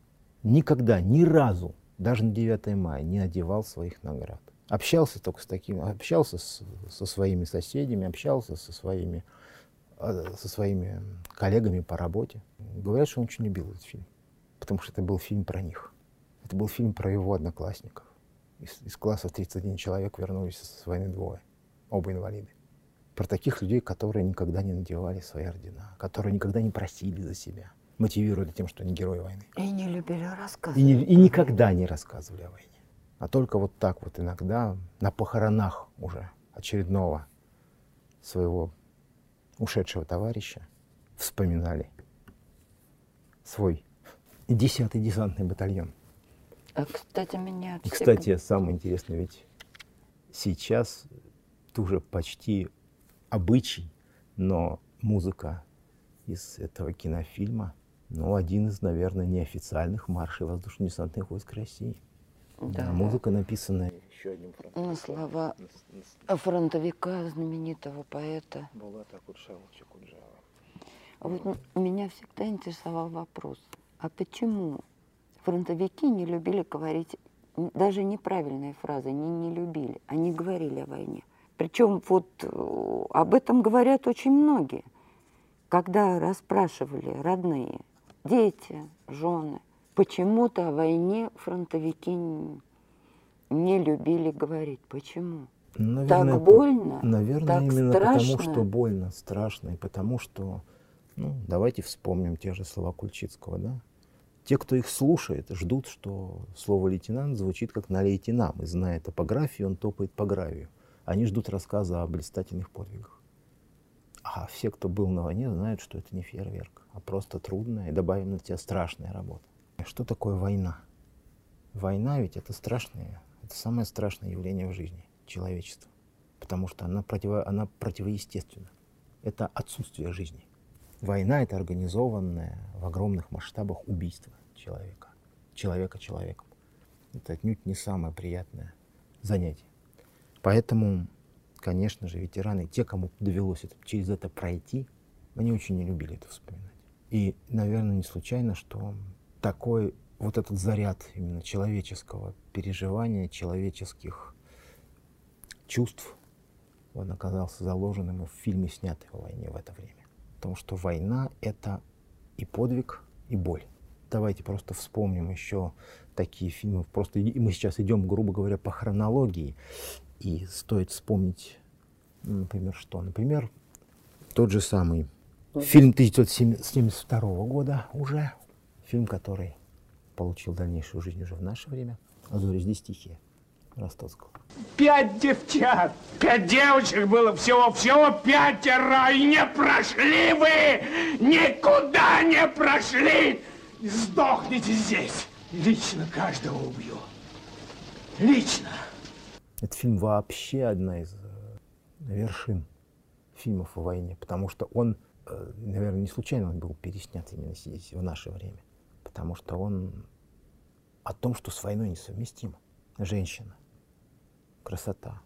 Никогда, ни разу, даже на 9 мая не надевал своих наград. Общался только с таким, общался с- со своими соседями, общался со своими, э, со своими коллегами по работе. Говорят, что он очень любил этот фильм, потому что это был фильм про них. Это был фильм про его одноклассников. Из, из класса 31 человек вернулись с войны двое, оба инвалиды. Про таких людей, которые никогда не надевали свои ордена, которые никогда не просили за себя, мотивируя это тем, что они герои войны. И не любили рассказывать. И, не- и никогда не рассказывали о войне. А только вот так вот иногда на похоронах уже очередного своего ушедшего товарища вспоминали свой десятый десантный батальон. А, кстати, меня кстати, самое интересное, ведь сейчас это уже почти обычай, но музыка из этого кинофильма, ну, один из, наверное, неофициальных маршей воздушно-десантных войск России. Да. Музыка, написанная еще одним на слова фронтовика, знаменитого поэта. Булата Кудшавовича Куджава. А вот меня всегда интересовал вопрос, а почему фронтовики не любили говорить даже неправильные фразы, не, не любили, они говорили о войне. Причем вот э, об этом говорят очень многие. Когда расспрашивали родные, дети, жены, почему-то о войне фронтовики не любили говорить. Почему? Наверное, так больно, Наверное, так именно страшно. потому, что больно, страшно, и потому что, ну, давайте вспомним те же слова Кульчицкого, да? Те, кто их слушает, ждут, что слово лейтенант звучит как налейте нам, и зная топографию, он топает по гравию. Они ждут рассказа о блистательных подвигах. А все, кто был на войне, знают, что это не фейерверк, а просто трудная и добавим на тебя страшная работа. Что такое война? Война ведь это страшное, это самое страшное явление в жизни человечества, потому что она, противо, она противоестественна. Это отсутствие жизни. Война — это организованное в огромных масштабах убийство человека, человека человеком. Это отнюдь не самое приятное занятие. Поэтому, конечно же, ветераны, те, кому довелось это, через это пройти, они очень не любили это вспоминать. И, наверное, не случайно, что такой вот этот заряд именно человеческого переживания, человеческих чувств, он оказался заложенным в фильме, снятый о войне в это время. Потому что война — это и подвиг, и боль. Давайте просто вспомним еще такие фильмы. Просто мы сейчас идем, грубо говоря, по хронологии. И стоит вспомнить, например, что? Например, тот же самый фильм 1972 года уже, фильм, который получил дальнейшую жизнь уже в наше время, «А «Зори здесь тихие» Ростоцкого. Пять девчат, пять девочек было всего, всего пятеро, и не прошли вы, никуда не прошли. Сдохните здесь. Лично каждого убью. Лично. Этот фильм вообще одна из э, вершин фильмов о войне, потому что он, э, наверное, не случайно был переснят именно здесь, в наше время, потому что он о том, что с войной несовместимо. Женщина, красота,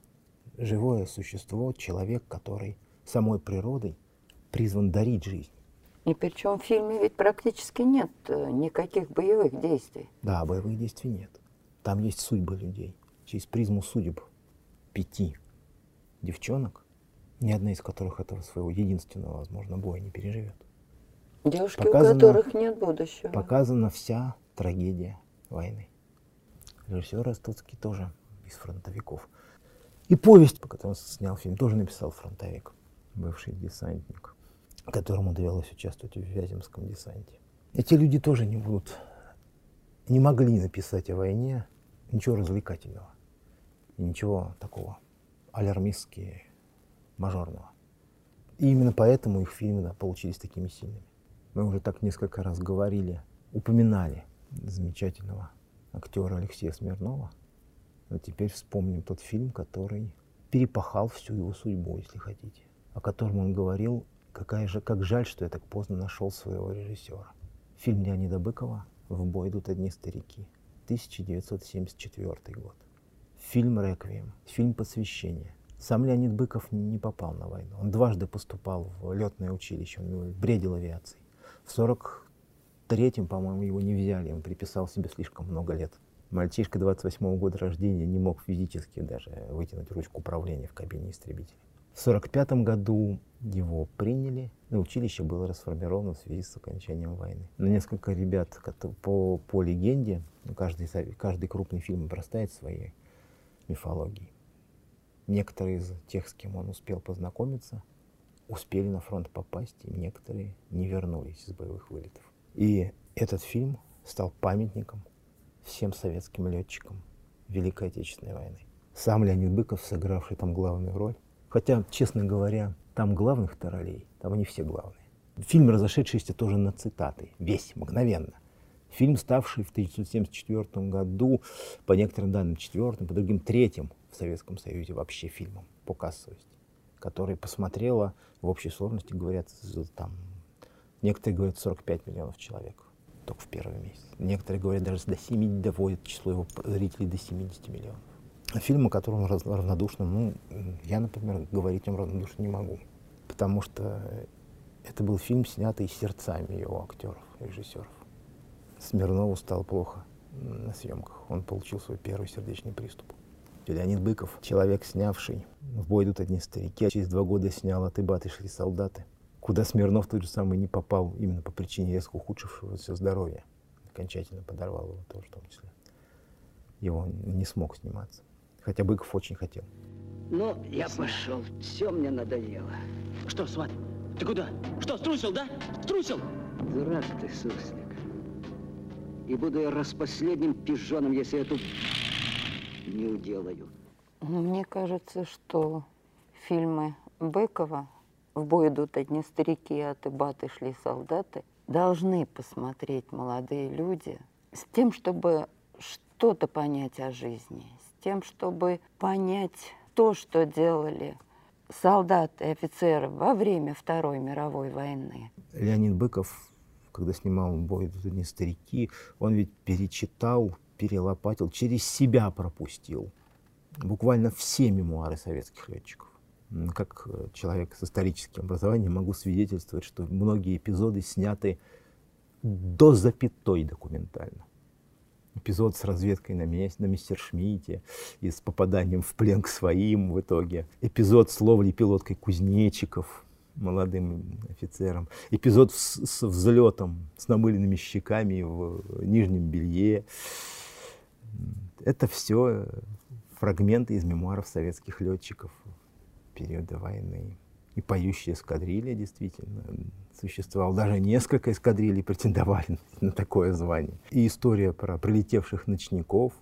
живое существо, человек, который самой природой призван дарить жизнь. И причем в фильме ведь практически нет э, никаких боевых действий. Да, боевых действий нет. Там есть судьбы людей. Через призму судеб пяти девчонок, ни одна из которых этого своего единственного, возможно, боя не переживет. Девушки, показана, у которых нет будущего. Показана вся трагедия войны. Режиссер Ростоцкий тоже из фронтовиков. И повесть, по которой он снял фильм, тоже написал фронтовик, бывший десантник которому довелось участвовать в Вяземском десанте. Эти люди тоже не будут, не могли написать о войне ничего развлекательного, ничего такого алярмистски мажорного. И именно поэтому их фильмы да, получились такими сильными. Мы уже так несколько раз говорили, упоминали замечательного актера Алексея Смирнова. Но теперь вспомним тот фильм, который перепахал всю его судьбу, если хотите, о котором он говорил Какая же, как жаль, что я так поздно нашел своего режиссера. Фильм Леонида Быкова «В бой идут одни старики», 1974 год. Фильм «Реквием», фильм «Посвящение». Сам Леонид Быков не попал на войну. Он дважды поступал в летное училище, он бредил авиацией. В 43-м, по-моему, его не взяли, он приписал себе слишком много лет. Мальчишка 28-го года рождения не мог физически даже вытянуть ручку управления в кабине истребителя. В 1945 году его приняли, и училище было расформировано в связи с окончанием войны. Но несколько ребят, по, по легенде, ну, каждый, каждый крупный фильм обрастает своей мифологией. Некоторые из тех, с кем он успел познакомиться, успели на фронт попасть, и некоторые не вернулись из боевых вылетов. И этот фильм стал памятником всем советским летчикам Великой Отечественной войны. Сам Леонид Быков, сыгравший там главную роль, Хотя, честно говоря, там главных-то ролей, там они все главные. Фильм, разошедшийся тоже на цитаты, весь, мгновенно. Фильм, ставший в 1974 году, по некоторым данным, четвертым, по другим, третьим в Советском Союзе вообще фильмом по кассовости, который посмотрело в общей сложности, говорят, там, некоторые говорят 45 миллионов человек только в первый месяц. Некоторые говорят, даже до 70 доводят число его зрителей до 70 миллионов. Фильм, о котором равнодушно, ну, я, например, говорить о нем равнодушно не могу. Потому что это был фильм, снятый сердцами его актеров, режиссеров. Смирнову стало плохо на съемках. Он получил свой первый сердечный приступ. Леонид Быков, человек, снявший «В бой идут одни старики», а через два года снял «От Ибаты шли солдаты», куда Смирнов тот же самый не попал именно по причине резко ухудшившегося здоровья. Окончательно подорвал его тоже в том числе. Его не смог сниматься. Хотя Быков очень хотел. Ну, я пошел. Все мне надоело. Что, сват, ты куда? Что, струсил, да? Струсил? Дурак ты, суслик. И буду я распоследним пижоном, если эту не уделаю. Мне кажется, что фильмы Быкова «В бой идут одни старики, а ты баты шли солдаты» должны посмотреть молодые люди с тем, чтобы что-то понять о жизни, тем, чтобы понять то, что делали солдаты и офицеры во время Второй мировой войны. Леонид Быков, когда снимал «Бой тут одни старики», он ведь перечитал, перелопатил, через себя пропустил буквально все мемуары советских летчиков. Как человек с историческим образованием могу свидетельствовать, что многие эпизоды сняты до запятой документально. эпизод с разведкой на, месте, на мистер Шмидте и с попаданием в плен к своим в итоге. Эпизод с ловлей пилоткой кузнечиков молодым офицером. Эпизод с, с взлетом, с намыленными щеками в нижнем белье. Это все фрагменты из мемуаров советских летчиков периода войны. И поющие эскадрилья действительно существовало. Даже несколько эскадрилей претендовали на такое звание. И история про прилетевших ночников.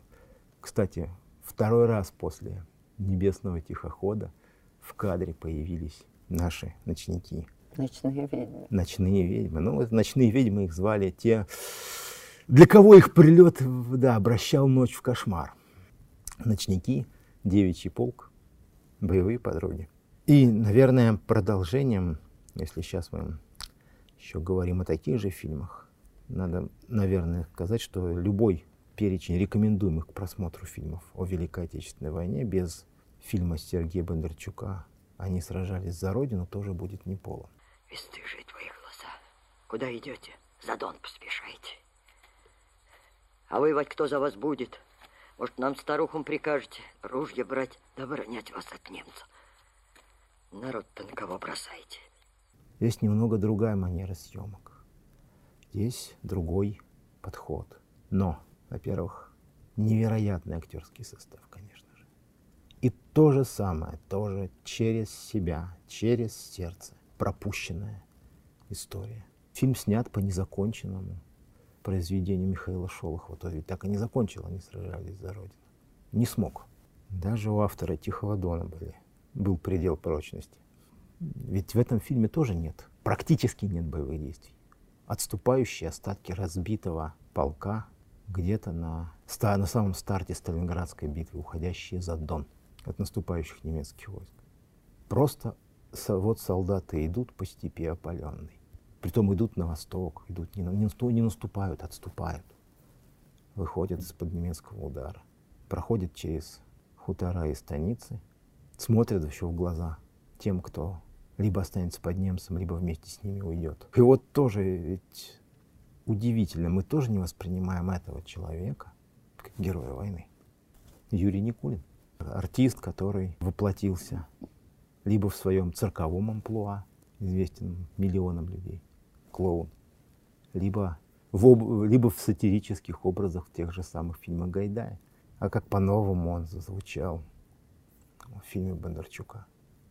Кстати, второй раз после небесного тихохода в кадре появились наши ночники. Ночные ведьмы. Ночные ведьмы. Ну, ночные ведьмы их звали те, для кого их прилет да, обращал ночь в кошмар. Ночники, девичий полк, боевые подруги. И, наверное, продолжением, если сейчас мы еще говорим о таких же фильмах, надо, наверное, сказать, что любой перечень рекомендуемых к просмотру фильмов о Великой Отечественной войне без фильма Сергея Бондарчука «Они сражались за Родину» тоже будет неполон. Бесстыжие твои глаза. Куда идете? За Дон поспешайте. А воевать кто за вас будет? Может, нам старухам прикажете ружья брать, да оборонять вас от немцев? Народ-то на кого бросаете? Здесь немного другая манера съемок. Здесь другой подход. Но, во-первых, невероятный актерский состав, конечно же. И то же самое, тоже через себя, через сердце, пропущенная история. Фильм снят по незаконченному произведению Михаила Шолохова. То ведь так и не закончил, они сражались за Родину. Не смог. Даже у автора «Тихого дона» были был предел прочности. Ведь в этом фильме тоже нет, практически нет боевых действий. Отступающие остатки разбитого полка где-то на, на самом старте Сталинградской битвы, уходящие за Дон от наступающих немецких войск. Просто вот солдаты идут по степи опаленной. Притом идут на восток, идут не, не, наступают, отступают. Выходят из-под немецкого удара. Проходят через хутора и станицы – смотрят еще в глаза тем, кто либо останется под немцем, либо вместе с ними уйдет. И вот тоже ведь удивительно, мы тоже не воспринимаем этого человека как героя войны. Юрий Никулин, артист, который воплотился либо в своем цирковом амплуа, известен миллионам людей, клоун, либо в, об... либо в сатирических образах тех же самых фильмах Гайдая. А как по-новому он зазвучал в фильме Бондарчука.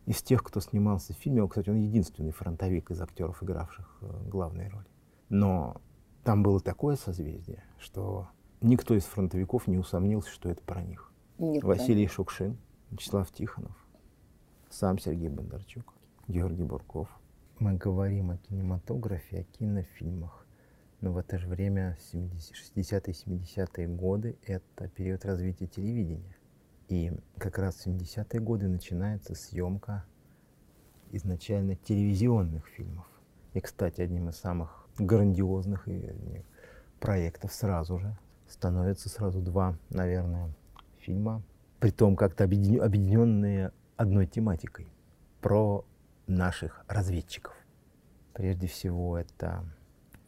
Из тех, кто снимался в фильме, кстати, он единственный фронтовик из актеров, игравших э, главные роли. Но там было такое созвездие, что никто из фронтовиков не усомнился, что это про них. Нет, Василий да. Шукшин, Вячеслав Тихонов, сам Сергей Бондарчук, Георгий Бурков. Мы говорим о кинематографе, о кинофильмах. Но в это же время 60-70-е годы — это период развития телевидения. И как раз в 70-е годы начинается съемка изначально телевизионных фильмов. И, кстати, одним из самых грандиозных проектов сразу же становятся сразу два, наверное, фильма, при том как-то объединенные одной тематикой про наших разведчиков. Прежде всего, это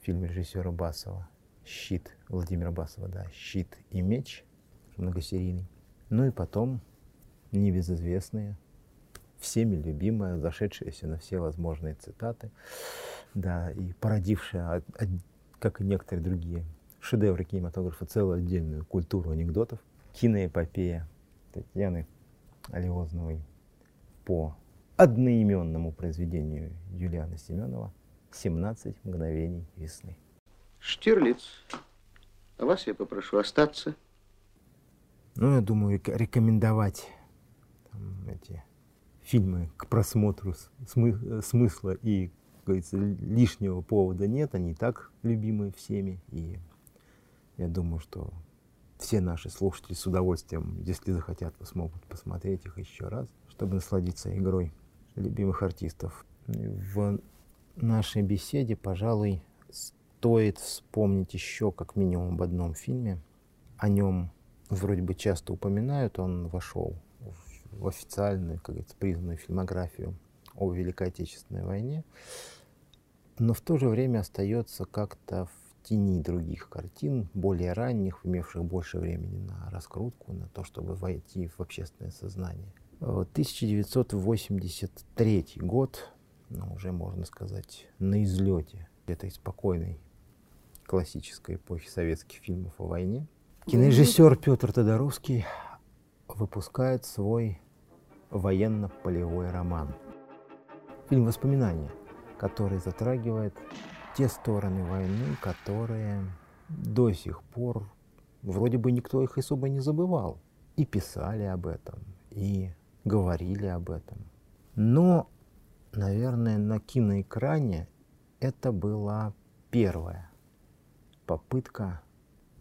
фильм режиссера Басова «Щит» Владимира Басова, да, «Щит и меч», многосерийный. Ну и потом небезызвестные, всеми любимая, зашедшаяся на все возможные цитаты, да, и породившая, как и некоторые другие шедевры кинематографа, целую отдельную культуру анекдотов. Киноэпопея Татьяны Алиозновой по одноименному произведению Юлиана Семенова «17 мгновений весны». Штирлиц, а вас я попрошу остаться ну, я думаю, рекомендовать там, эти фильмы к просмотру смы смысла и, как говорится, лишнего повода нет. Они и так любимы всеми. И я думаю, что все наши слушатели с удовольствием, если захотят, смогут посмотреть их еще раз, чтобы насладиться игрой любимых артистов. В нашей беседе, пожалуй, стоит вспомнить еще как минимум об одном фильме. О нем вроде бы часто упоминают, он вошел в официальную, как говорится, признанную фильмографию о Великой Отечественной войне, но в то же время остается как-то в тени других картин, более ранних, имевших больше времени на раскрутку, на то, чтобы войти в общественное сознание. 1983 год, ну, уже можно сказать, на излете этой спокойной классической эпохи советских фильмов о войне. Кинорежиссер Петр Тодоровский выпускает свой военно-полевой роман. Фильм «Воспоминания», который затрагивает те стороны войны, которые до сих пор вроде бы никто их особо не забывал. И писали об этом, и говорили об этом. Но, наверное, на киноэкране это была первая попытка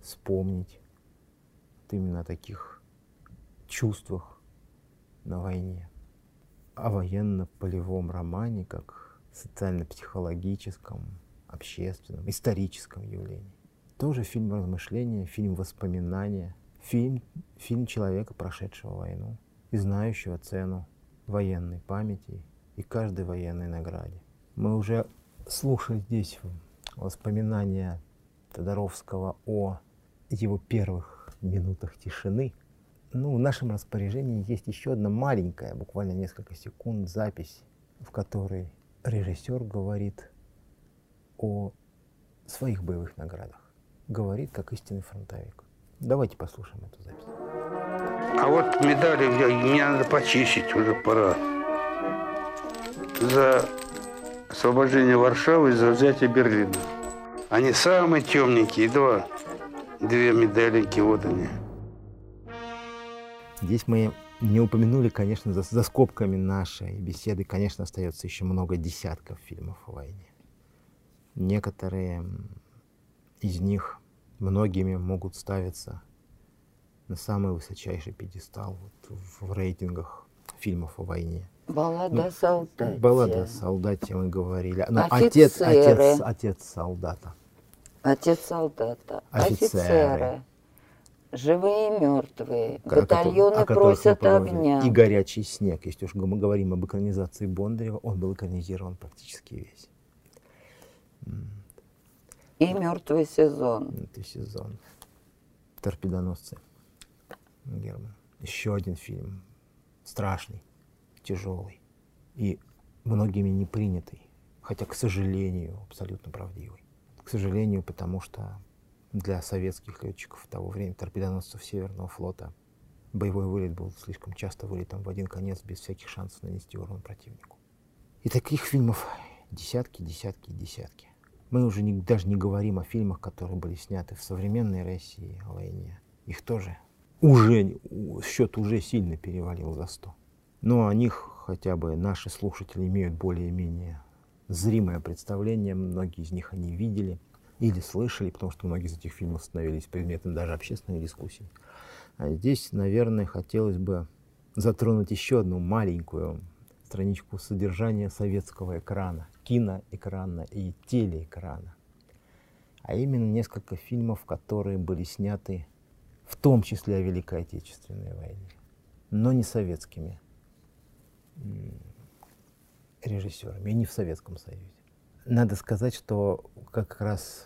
вспомнить вот именно о таких чувствах на войне. О военно-полевом романе, как социально-психологическом, общественном, историческом явлении. Тоже фильм размышления, фильм воспоминания, фильм, фильм человека, прошедшего войну и знающего цену военной памяти и каждой военной награде. Мы уже слушали здесь воспоминания Тодоровского о его первых минутах тишины. Ну, в нашем распоряжении есть еще одна маленькая, буквально несколько секунд, запись, в которой режиссер говорит о своих боевых наградах. Говорит, как истинный фронтовик. Давайте послушаем эту запись. А вот медали мне надо почистить, уже пора. За освобождение Варшавы и за взятие Берлина. Они самые темненькие, два. Две медаленьки, вот они. Здесь мы не упомянули, конечно, за, за скобками нашей беседы, конечно, остается еще много десятков фильмов о войне. Некоторые из них многими могут ставиться на самый высочайший пьедестал вот, в, рейтингах фильмов о войне. Баллада ну, солдате. Баллада солдате мы говорили. Но отец, отец, отец солдата. Отец солдата. Офицеры. Офицеры. Живые и мертвые. Батальоны о просят огня. И горячий снег. Если уж мы говорим об экранизации Бондарева, он был экранизирован практически весь. И мертвый сезон. Мертвый сезон. Торпедоносцы. Герман. Еще один фильм. Страшный, тяжелый. И многими не принятый. Хотя, к сожалению, абсолютно правдивый. К сожалению, потому что для советских летчиков того времени, торпедоносцев Северного флота, боевой вылет был слишком часто вылетом в один конец, без всяких шансов нанести урон противнику. И таких фильмов десятки, десятки, десятки. Мы уже не, даже не говорим о фильмах, которые были сняты в современной России о войне. Их тоже уже, счет уже сильно перевалил за 100. Но о них хотя бы наши слушатели имеют более-менее зримое представление. Многие из них они видели или слышали, потому что многие из этих фильмов становились предметом даже общественной дискуссии. А здесь, наверное, хотелось бы затронуть еще одну маленькую страничку содержания советского экрана, киноэкрана и телеэкрана. А именно несколько фильмов, которые были сняты в том числе о Великой Отечественной войне, но не советскими режиссерами и не в Советском Союзе. Надо сказать, что как раз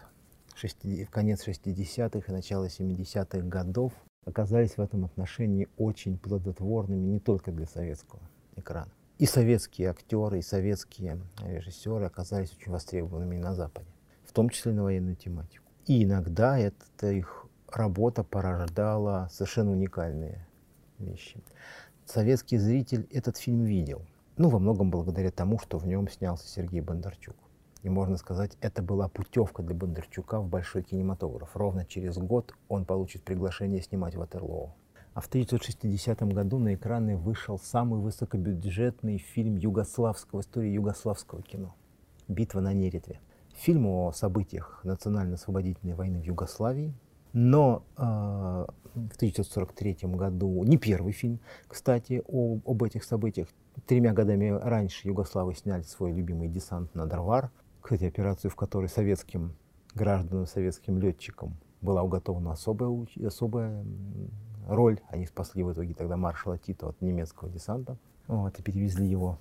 в конец 60-х и начало 70-х годов оказались в этом отношении очень плодотворными не только для советского экрана. И советские актеры, и советские режиссеры оказались очень востребованными на Западе, в том числе на военную тематику. И иногда это их работа порождала совершенно уникальные вещи. Советский зритель этот фильм видел. Ну, во многом благодаря тому, что в нем снялся Сергей Бондарчук. И можно сказать, это была путевка для Бондарчука в большой кинематограф. Ровно через год он получит приглашение снимать Ватерлоу. А в 1960 году на экраны вышел самый высокобюджетный фильм югославского, истории югославского кино «Битва на Неретве». Фильм о событиях национально-освободительной войны в Югославии, но э, в 1943 году, не первый фильм, кстати, о, об этих событиях, тремя годами раньше Югославы сняли свой любимый десант на Дарвар, кстати, операцию, в которой советским гражданам, советским летчикам была уготована особая, особая роль. Они спасли в итоге тогда маршала Тито от немецкого десанта. Вот, и перевезли его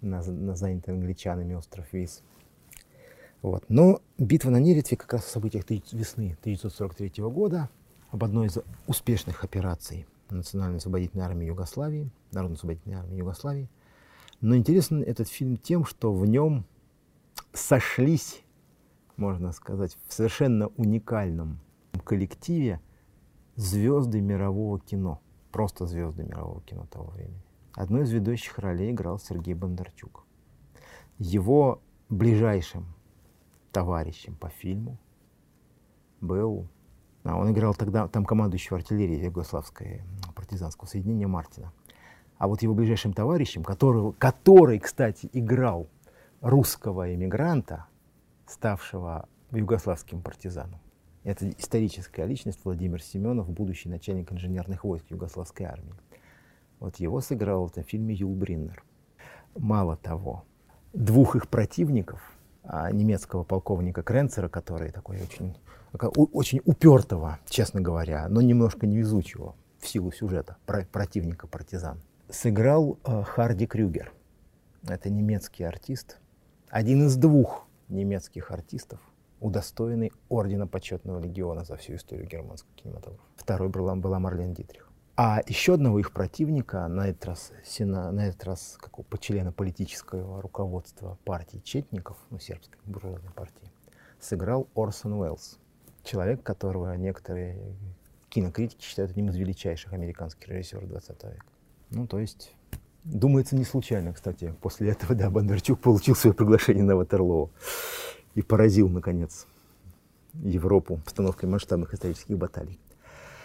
на, на занятый англичанами остров Вис. Вот. Но битва на Неретве как раз в событиях весны 1943 года об одной из успешных операций Национальной освободительной армии Югославии, Народной освободительной армии Югославии. Но интересен этот фильм тем, что в нем сошлись, можно сказать, в совершенно уникальном коллективе звезды мирового кино. Просто звезды мирового кино того времени. Одной из ведущих ролей играл Сергей Бондарчук. Его ближайшим товарищем по фильму был... А он играл тогда там командующего артиллерии Югославской партизанского соединения Мартина. А вот его ближайшим товарищем, который, который, кстати, играл русского эмигранта, ставшего югославским партизаном, это историческая личность Владимир Семенов, будущий начальник инженерных войск Югославской армии. Вот его сыграл в этом фильме Юл Бриннер. Мало того, двух их противников, немецкого полковника Кренцера, который такой очень, очень упертого, честно говоря, но немножко невезучего в силу сюжета противника партизан, сыграл э, Харди Крюгер. Это немецкий артист, один из двух немецких артистов, удостоенный Ордена Почетного Легиона за всю историю германского кинематографа. Второй была, была Марлен Дитрих. А еще одного их противника, на этот раз, сена, на этот раз как по члена политического руководства партии Четников, ну, сербской буржуазной партии, сыграл Орсон Уэллс. Человек, которого некоторые кинокритики считают одним из величайших американских режиссеров 20 века. Ну, то есть, думается, не случайно, кстати, после этого, да, Бондарчук получил свое приглашение на Ватерлоо и поразил, наконец, Европу постановкой масштабных исторических баталий.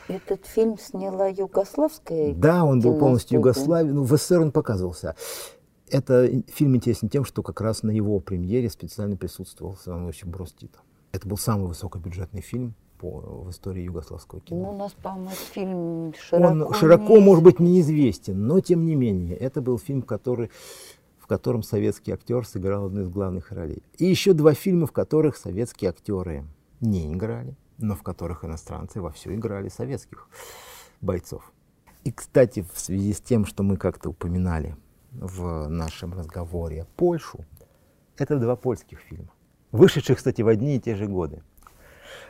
Этот фильм сняла югославская Да, он был полностью югославий. Ну, в СССР он показывался. Это фильм интересен тем, что как раз на его премьере специально присутствовал Станович Бростита. Это был самый высокобюджетный фильм по, в истории югославского кино. Ну, у нас, по-моему, фильм широко... Он широко, может быть, неизвестен, но тем не менее, это был фильм, который, в котором советский актер сыграл одну из главных ролей. И еще два фильма, в которых советские актеры не играли но в которых иностранцы вовсю играли советских бойцов. И, кстати, в связи с тем, что мы как-то упоминали в нашем разговоре Польшу, это два польских фильма, вышедших, кстати, в одни и те же годы.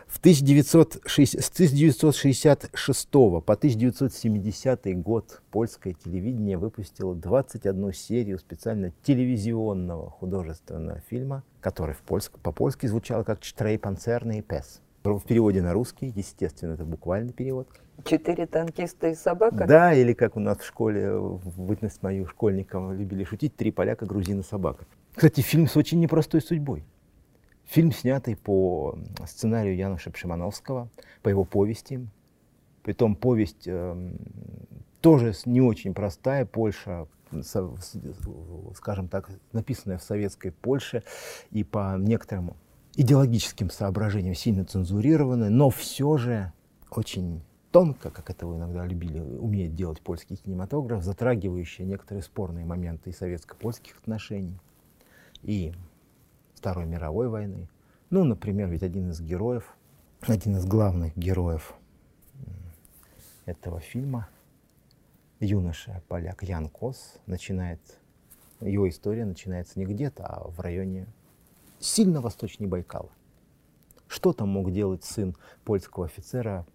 В 1960, с 1966 по 1970 год польское телевидение выпустило 21 серию специально телевизионного художественного фильма, который в польск, по-польски звучал как «Чтрей панцерный пес». В переводе на русский, естественно, это буквальный перевод. Четыре танкиста и собака? Да, или как у нас в школе, в бытность мою школьникам любили шутить, три поляка, грузина, собака. Кстати, фильм с очень непростой судьбой. Фильм, снятый по сценарию Януша Пшимановского, по его повести. Притом повесть э, тоже не очень простая, Польша, скажем так, написанная в советской Польше и по некоторым идеологическим соображениям сильно цензурированы, но все же очень тонко, как это вы иногда любили, умеет делать польский кинематограф, затрагивающий некоторые спорные моменты и советско-польских отношений, и Второй мировой войны. Ну, например, ведь один из героев, один из главных героев этого фильма, юноша поляк Ян Кос, начинает, его история начинается не где-то, а в районе сильно восточнее Байкала. Что там мог делать сын польского офицера,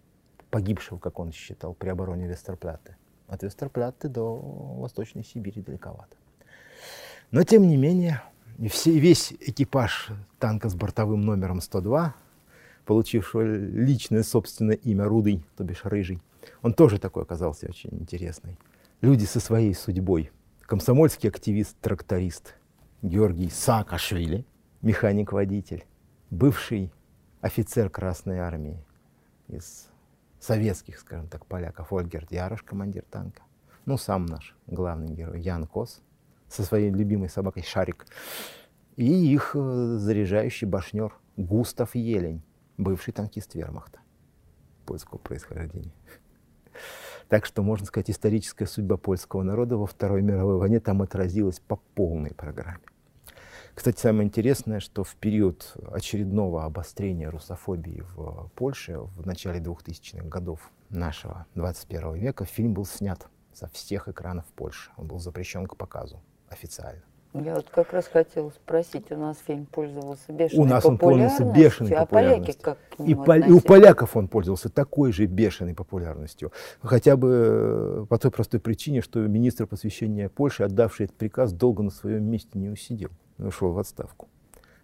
погибшего, как он считал, при обороне Вестерпляты? От Вестерпляты до Восточной Сибири далековато. Но, тем не менее, все, весь экипаж танка с бортовым номером 102, получившего личное собственное имя Рудый, то бишь Рыжий, он тоже такой оказался очень интересный. Люди со своей судьбой. Комсомольский активист-тракторист Георгий Саакашвили, механик-водитель, бывший офицер Красной Армии из советских, скажем так, поляков, Ольгерт Ярош, командир танка. Ну, сам наш главный герой Ян Кос со своей любимой собакой Шарик. И их э, заряжающий башнер Густав Елень, бывший танкист вермахта польского происхождения. Так что, можно сказать, историческая судьба польского народа во Второй мировой войне там отразилась по полной программе. Кстати, самое интересное, что в период очередного обострения русофобии в Польше в начале 2000-х годов нашего 21 века фильм был снят со всех экранов Польши. Он был запрещен к показу официально. Я вот как раз хотела спросить, у нас фильм пользовался бешеной У нас он пользовался бешеной а популярностью. поляки как к и, нему пол- и у поляков он пользовался такой же бешеной популярностью. Хотя бы э, по той простой причине, что министр просвещения Польши, отдавший этот приказ, долго на своем месте не усидел, ушел в отставку.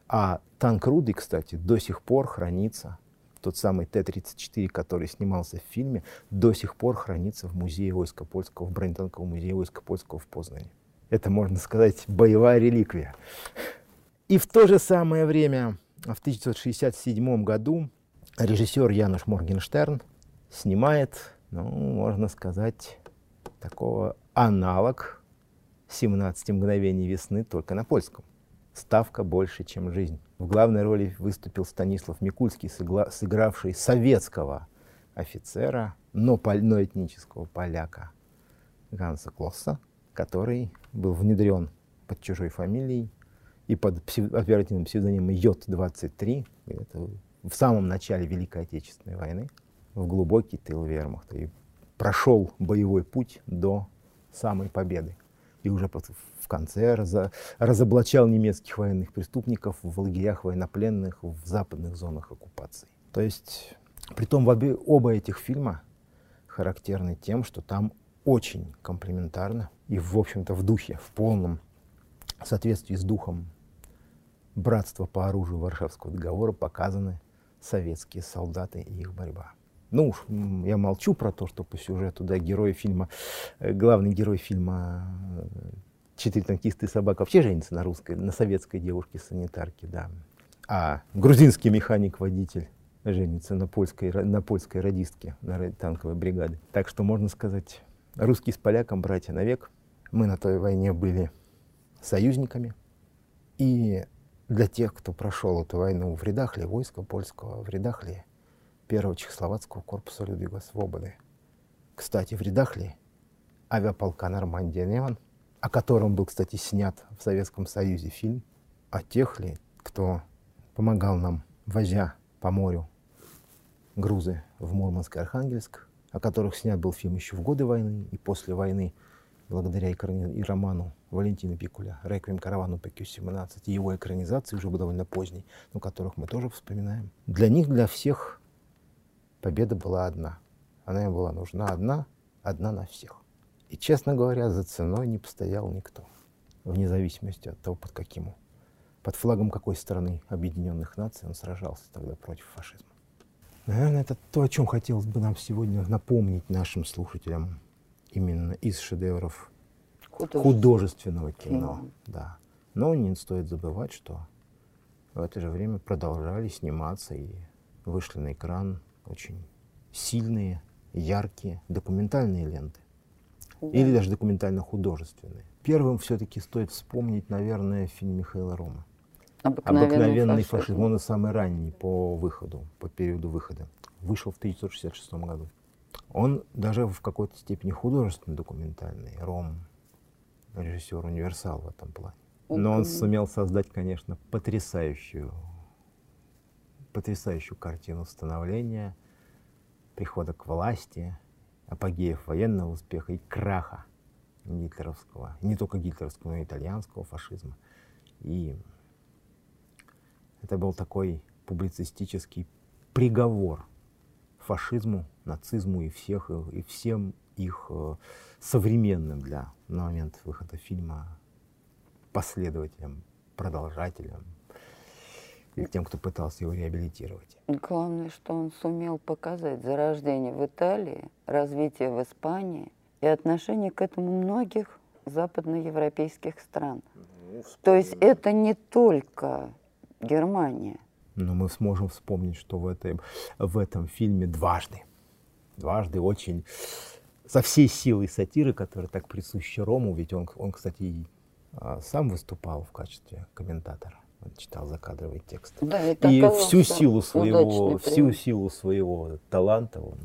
А танк Руды, кстати, до сих пор хранится, тот самый Т-34, который снимался в фильме, до сих пор хранится в музее войска польского, в бронетанковом музее войска польского в Познане. Это, можно сказать, боевая реликвия. И в то же самое время, в 1967 году, режиссер Януш Моргенштерн снимает, ну, можно сказать, такого аналог 17 мгновений весны только на польском. Ставка больше, чем жизнь. В главной роли выступил Станислав Микульский, сыгравший советского офицера, но, но этнического поляка Ганса Клосса, который был внедрен под чужой фамилией и под псев- оперативным псевдонимом Йод-23, это в самом начале Великой Отечественной войны, в глубокий тыл вермахта. И прошел боевой путь до самой победы. И уже в конце разо- разоблачал немецких военных преступников в лагерях военнопленных в западных зонах оккупации. То есть, притом в обе- оба этих фильма характерны тем, что там очень комплементарно и, в общем-то, в духе, в полном соответствии с духом братства по оружию Варшавского договора показаны советские солдаты и их борьба. Ну я молчу про то, что по сюжету, да, герой фильма, э, главный герой фильма э, «Четыре танкиста и собака» вообще женится на русской, на советской девушке-санитарке, да. А грузинский механик-водитель женится на польской, на польской радистке, на танковой бригады. Так что можно сказать, русские с поляком братья навек. Мы на той войне были союзниками. И для тех, кто прошел эту войну в рядах ли войска польского, в рядах ли первого чехословацкого корпуса Людвига Свободы. Кстати, в рядах ли авиаполка Нормандия Неван, о котором был, кстати, снят в Советском Союзе фильм, о тех ли, кто помогал нам, возя по морю грузы в Мурманск и Архангельск, о которых снят был фильм еще в годы войны и после войны, благодаря экрани- и роману Валентина Пикуля «Реквием каравану ПК-17» и его экранизации, уже довольно поздней, но которых мы тоже вспоминаем. Для них, для всех победа была одна. Она им была нужна одна, одна на всех. И, честно говоря, за ценой не постоял никто, вне зависимости от того, под каким, под флагом какой страны Объединенных Наций он сражался тогда против фашизма. Наверное, это то, о чем хотелось бы нам сегодня напомнить нашим слушателям именно из шедевров Художественного художественного кино. кино. Да. Но не стоит забывать, что в это же время продолжали сниматься и вышли на экран очень сильные, яркие документальные ленты. Да. Или даже документально-художественные. Первым все-таки стоит вспомнить, наверное, фильм Михаила Рома. Обыкновенный фашизм. фашизм. Он и самый ранний по выходу, по периоду выхода. Вышел в 1966 году. Он даже в какой-то степени художественно документальный. Ром, режиссер универсал в этом плане. Но он сумел создать, конечно, потрясающую, потрясающую картину становления, прихода к власти, апогеев военного успеха и краха гитлеровского, не только гитлеровского, но и итальянского фашизма. И это был такой публицистический приговор фашизму, нацизму и, всех, и всем их э, современным для на момент выхода фильма последователям, продолжателям или тем, кто пытался его реабилитировать. Главное, что он сумел показать зарождение в Италии, развитие в Испании и отношение к этому многих западноевропейских стран. То есть это не только Германия. Но мы сможем вспомнить, что в, этой, в этом фильме дважды, дважды очень со всей силой сатиры, которая так присуща Рому, ведь он, он кстати, и, а, сам выступал в качестве комментатора, он читал закадровый текст. Да, и и всю силу своего, всю силу своего таланта он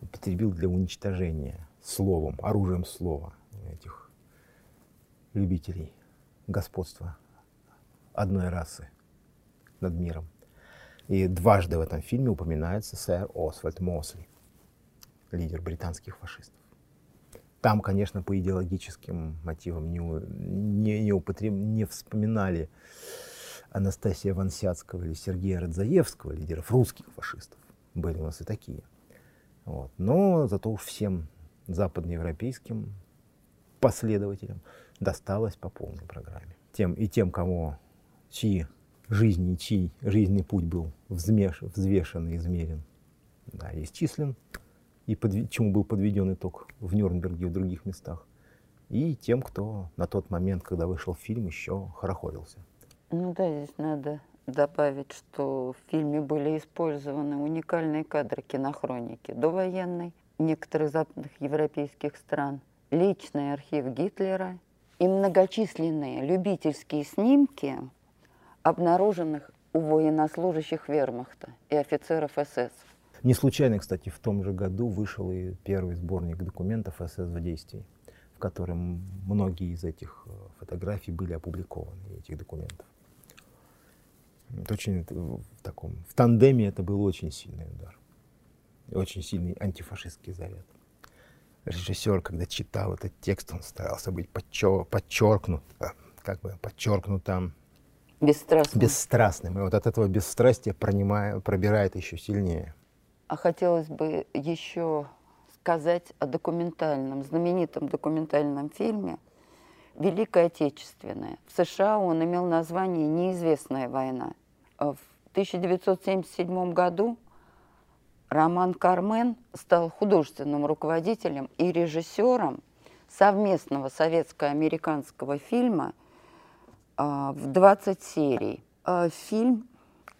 употребил для уничтожения словом, оружием слова этих любителей господства одной расы над миром. И дважды в этом фильме упоминается сэр Освальд Мосли, лидер британских фашистов. Там, конечно, по идеологическим мотивам не, не, не, употреб... не вспоминали Анастасия Вансяцкого или Сергея Радзаевского, лидеров русских фашистов. Были у нас и такие. Вот. Но зато уж всем западноевропейским последователям досталось по полной программе. Тем, и тем, кому чьи жизни, чей жизненный путь был взмеш, взвешен и измерен, да, исчислен, и под, чему был подведен итог в Нюрнберге и в других местах, и тем, кто на тот момент, когда вышел фильм, еще хорохорился. Ну да, здесь надо добавить, что в фильме были использованы уникальные кадры кинохроники довоенной некоторых западных европейских стран, личный архив Гитлера и многочисленные любительские снимки обнаруженных у военнослужащих вермахта и офицеров СС. Не случайно, кстати, в том же году вышел и первый сборник документов СС в действии, в котором многие из этих э, фотографий были опубликованы, этих документов. Это очень в таком, в тандеме это был очень сильный удар. Очень сильный антифашистский заряд. Режиссер, когда читал этот текст, он старался быть подчер, подчеркнут, как бы подчеркнутым Бесстрастным. Бесстрастным. И вот от этого бесстрастия пронимая, пробирает еще сильнее. А хотелось бы еще сказать о документальном, знаменитом документальном фильме «Великая Отечественная». В США он имел название «Неизвестная война». В 1977 году Роман Кармен стал художественным руководителем и режиссером совместного советско-американского фильма а, в 20 серий. А, фильм,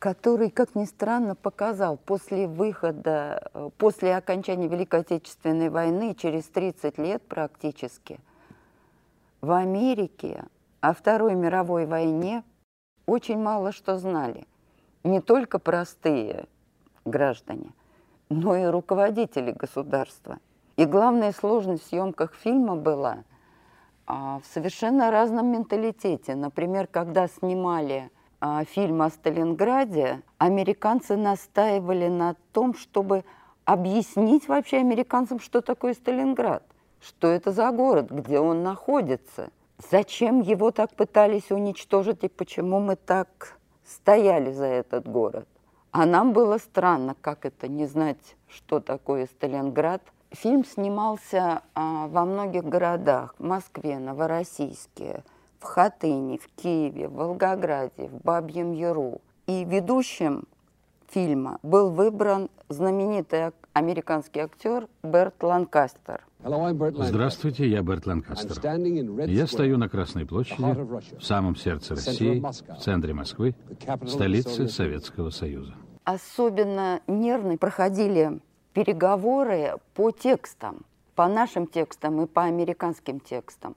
который, как ни странно, показал после выхода, э, после окончания Великой Отечественной войны, через 30 лет практически, в Америке о Второй мировой войне очень мало что знали. Не только простые граждане, но и руководители государства. И главная сложность в съемках фильма была – а, в совершенно разном менталитете. Например, когда снимали а, фильм о Сталинграде, американцы настаивали на том, чтобы объяснить вообще американцам, что такое Сталинград, что это за город, где он находится, зачем его так пытались уничтожить и почему мы так стояли за этот город. А нам было странно, как это не знать, что такое Сталинград – Фильм снимался а, во многих городах. Москве, Новороссийске, в Хатыне, в Киеве, в Волгограде, в Бабьем Яру. И ведущим фильма был выбран знаменитый американский актер Берт Ланкастер. Здравствуйте, я Берт Ланкастер. Я стою на Красной площади, в самом сердце России, в центре Москвы, столице Советского Союза. Особенно нервно проходили переговоры по текстам, по нашим текстам и по американским текстам.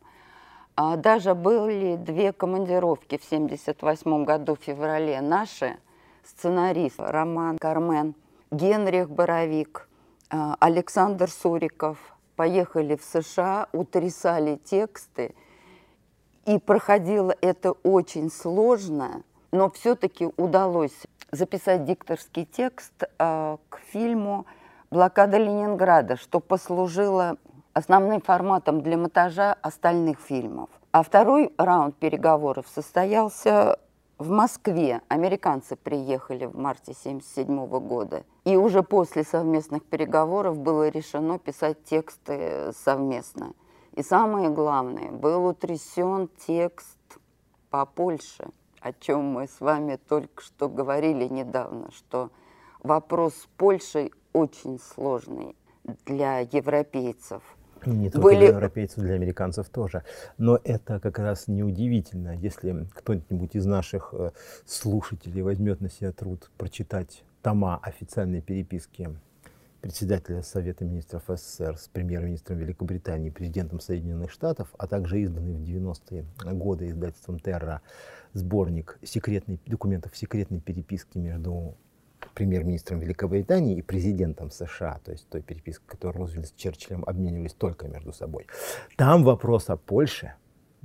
А даже были две командировки в 1978 году, в феврале. Наши сценаристы Роман Кармен, Генрих Боровик, а, Александр Суриков поехали в США, утрясали тексты. И проходило это очень сложно, но все-таки удалось записать дикторский текст э, к фильму блокада Ленинграда, что послужило основным форматом для монтажа остальных фильмов. А второй раунд переговоров состоялся в Москве. Американцы приехали в марте 1977 года. И уже после совместных переговоров было решено писать тексты совместно. И самое главное, был утрясен текст по Польше, о чем мы с вами только что говорили недавно, что вопрос с Польшей очень сложный для европейцев. Не только Были... для европейцев, для американцев тоже. Но это как раз неудивительно, если кто-нибудь из наших э, слушателей возьмет на себя труд прочитать тома официальной переписки председателя Совета министров СССР с премьер-министром Великобритании, президентом Соединенных Штатов, а также изданный в 90-е годы издательством Терра сборник секретной, документов секретной переписки между премьер-министром Великобритании и президентом США, то есть той перепиской, которую Рузвельт с Черчиллем обменивались только между собой. Там вопрос о Польше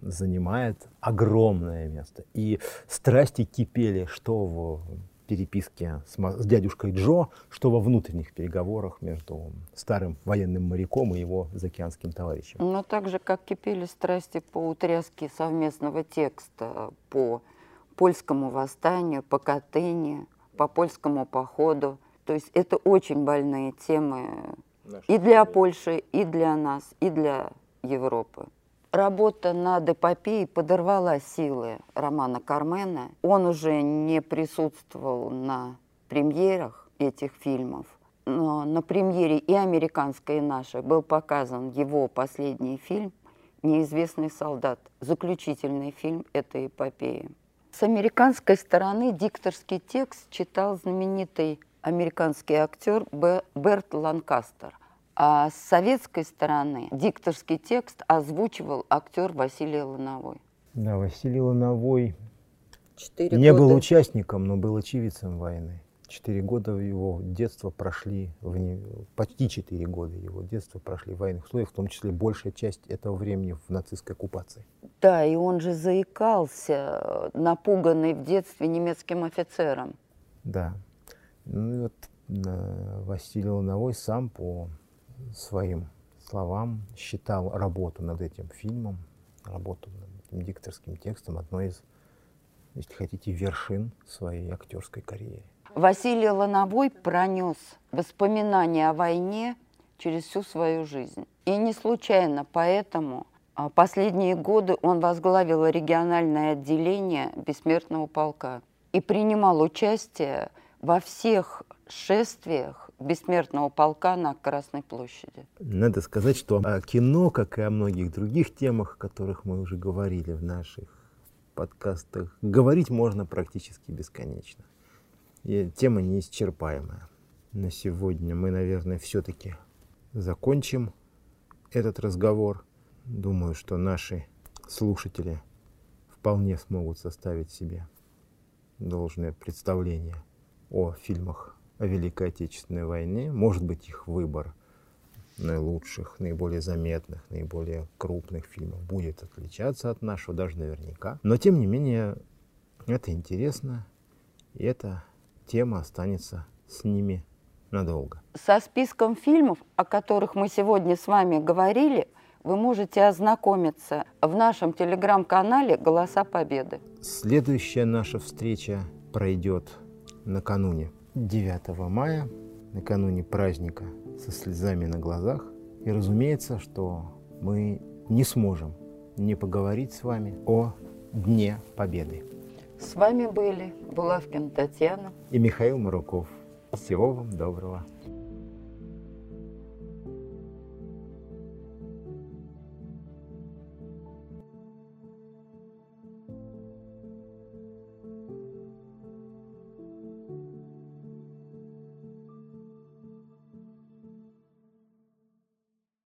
занимает огромное место. И страсти кипели что в переписке с, с дядюшкой Джо, что во внутренних переговорах между старым военным моряком и его заокеанским товарищем. Но так же, как кипели страсти по утряске совместного текста, по польскому восстанию, по Катыни, по польскому походу. То есть это очень больные темы Наши и для Польши, и для нас, и для Европы. Работа над эпопеей подорвала силы романа Кармена. Он уже не присутствовал на премьерах этих фильмов. Но на премьере и американской, и нашей был показан его последний фильм «Неизвестный солдат», заключительный фильм этой эпопеи. С американской стороны дикторский текст читал знаменитый американский актер Берт Ланкастер – а с советской стороны дикторский текст озвучивал актер Василий Лановой. Да, Василий Лановой Четыре не года. был участником, но был очевидцем войны. Четыре года его детства прошли, в не... почти четыре года его детства прошли в военных условиях, в том числе большая часть этого времени в нацистской оккупации. Да, и он же заикался, напуганный в детстве немецким офицером. Да. Ну и вот э, Василий Лановой сам по своим словам считал работу над этим фильмом, работу над этим дикторским текстом одной из, если хотите, вершин своей актерской карьеры. Василий Лановой пронес воспоминания о войне через всю свою жизнь. И не случайно поэтому а, последние годы он возглавил региональное отделение Бессмертного полка и принимал участие во всех шествиях бессмертного полка на Красной площади. Надо сказать, что о кино, как и о многих других темах, о которых мы уже говорили в наших подкастах, говорить можно практически бесконечно. И тема неисчерпаемая. На сегодня мы, наверное, все-таки закончим этот разговор. Думаю, что наши слушатели вполне смогут составить себе должное представление о фильмах о Великой Отечественной войне, может быть их выбор наилучших, наиболее заметных, наиболее крупных фильмов будет отличаться от нашего, даже наверняка. Но тем не менее, это интересно, и эта тема останется с ними надолго. Со списком фильмов, о которых мы сегодня с вами говорили, вы можете ознакомиться в нашем телеграм-канале «Голоса Победы». Следующая наша встреча пройдет накануне 9 мая, накануне праздника, со слезами на глазах. И разумеется, что мы не сможем не поговорить с вами о Дне Победы. С вами были Булавкин Татьяна и Михаил Маруков. Всего вам доброго.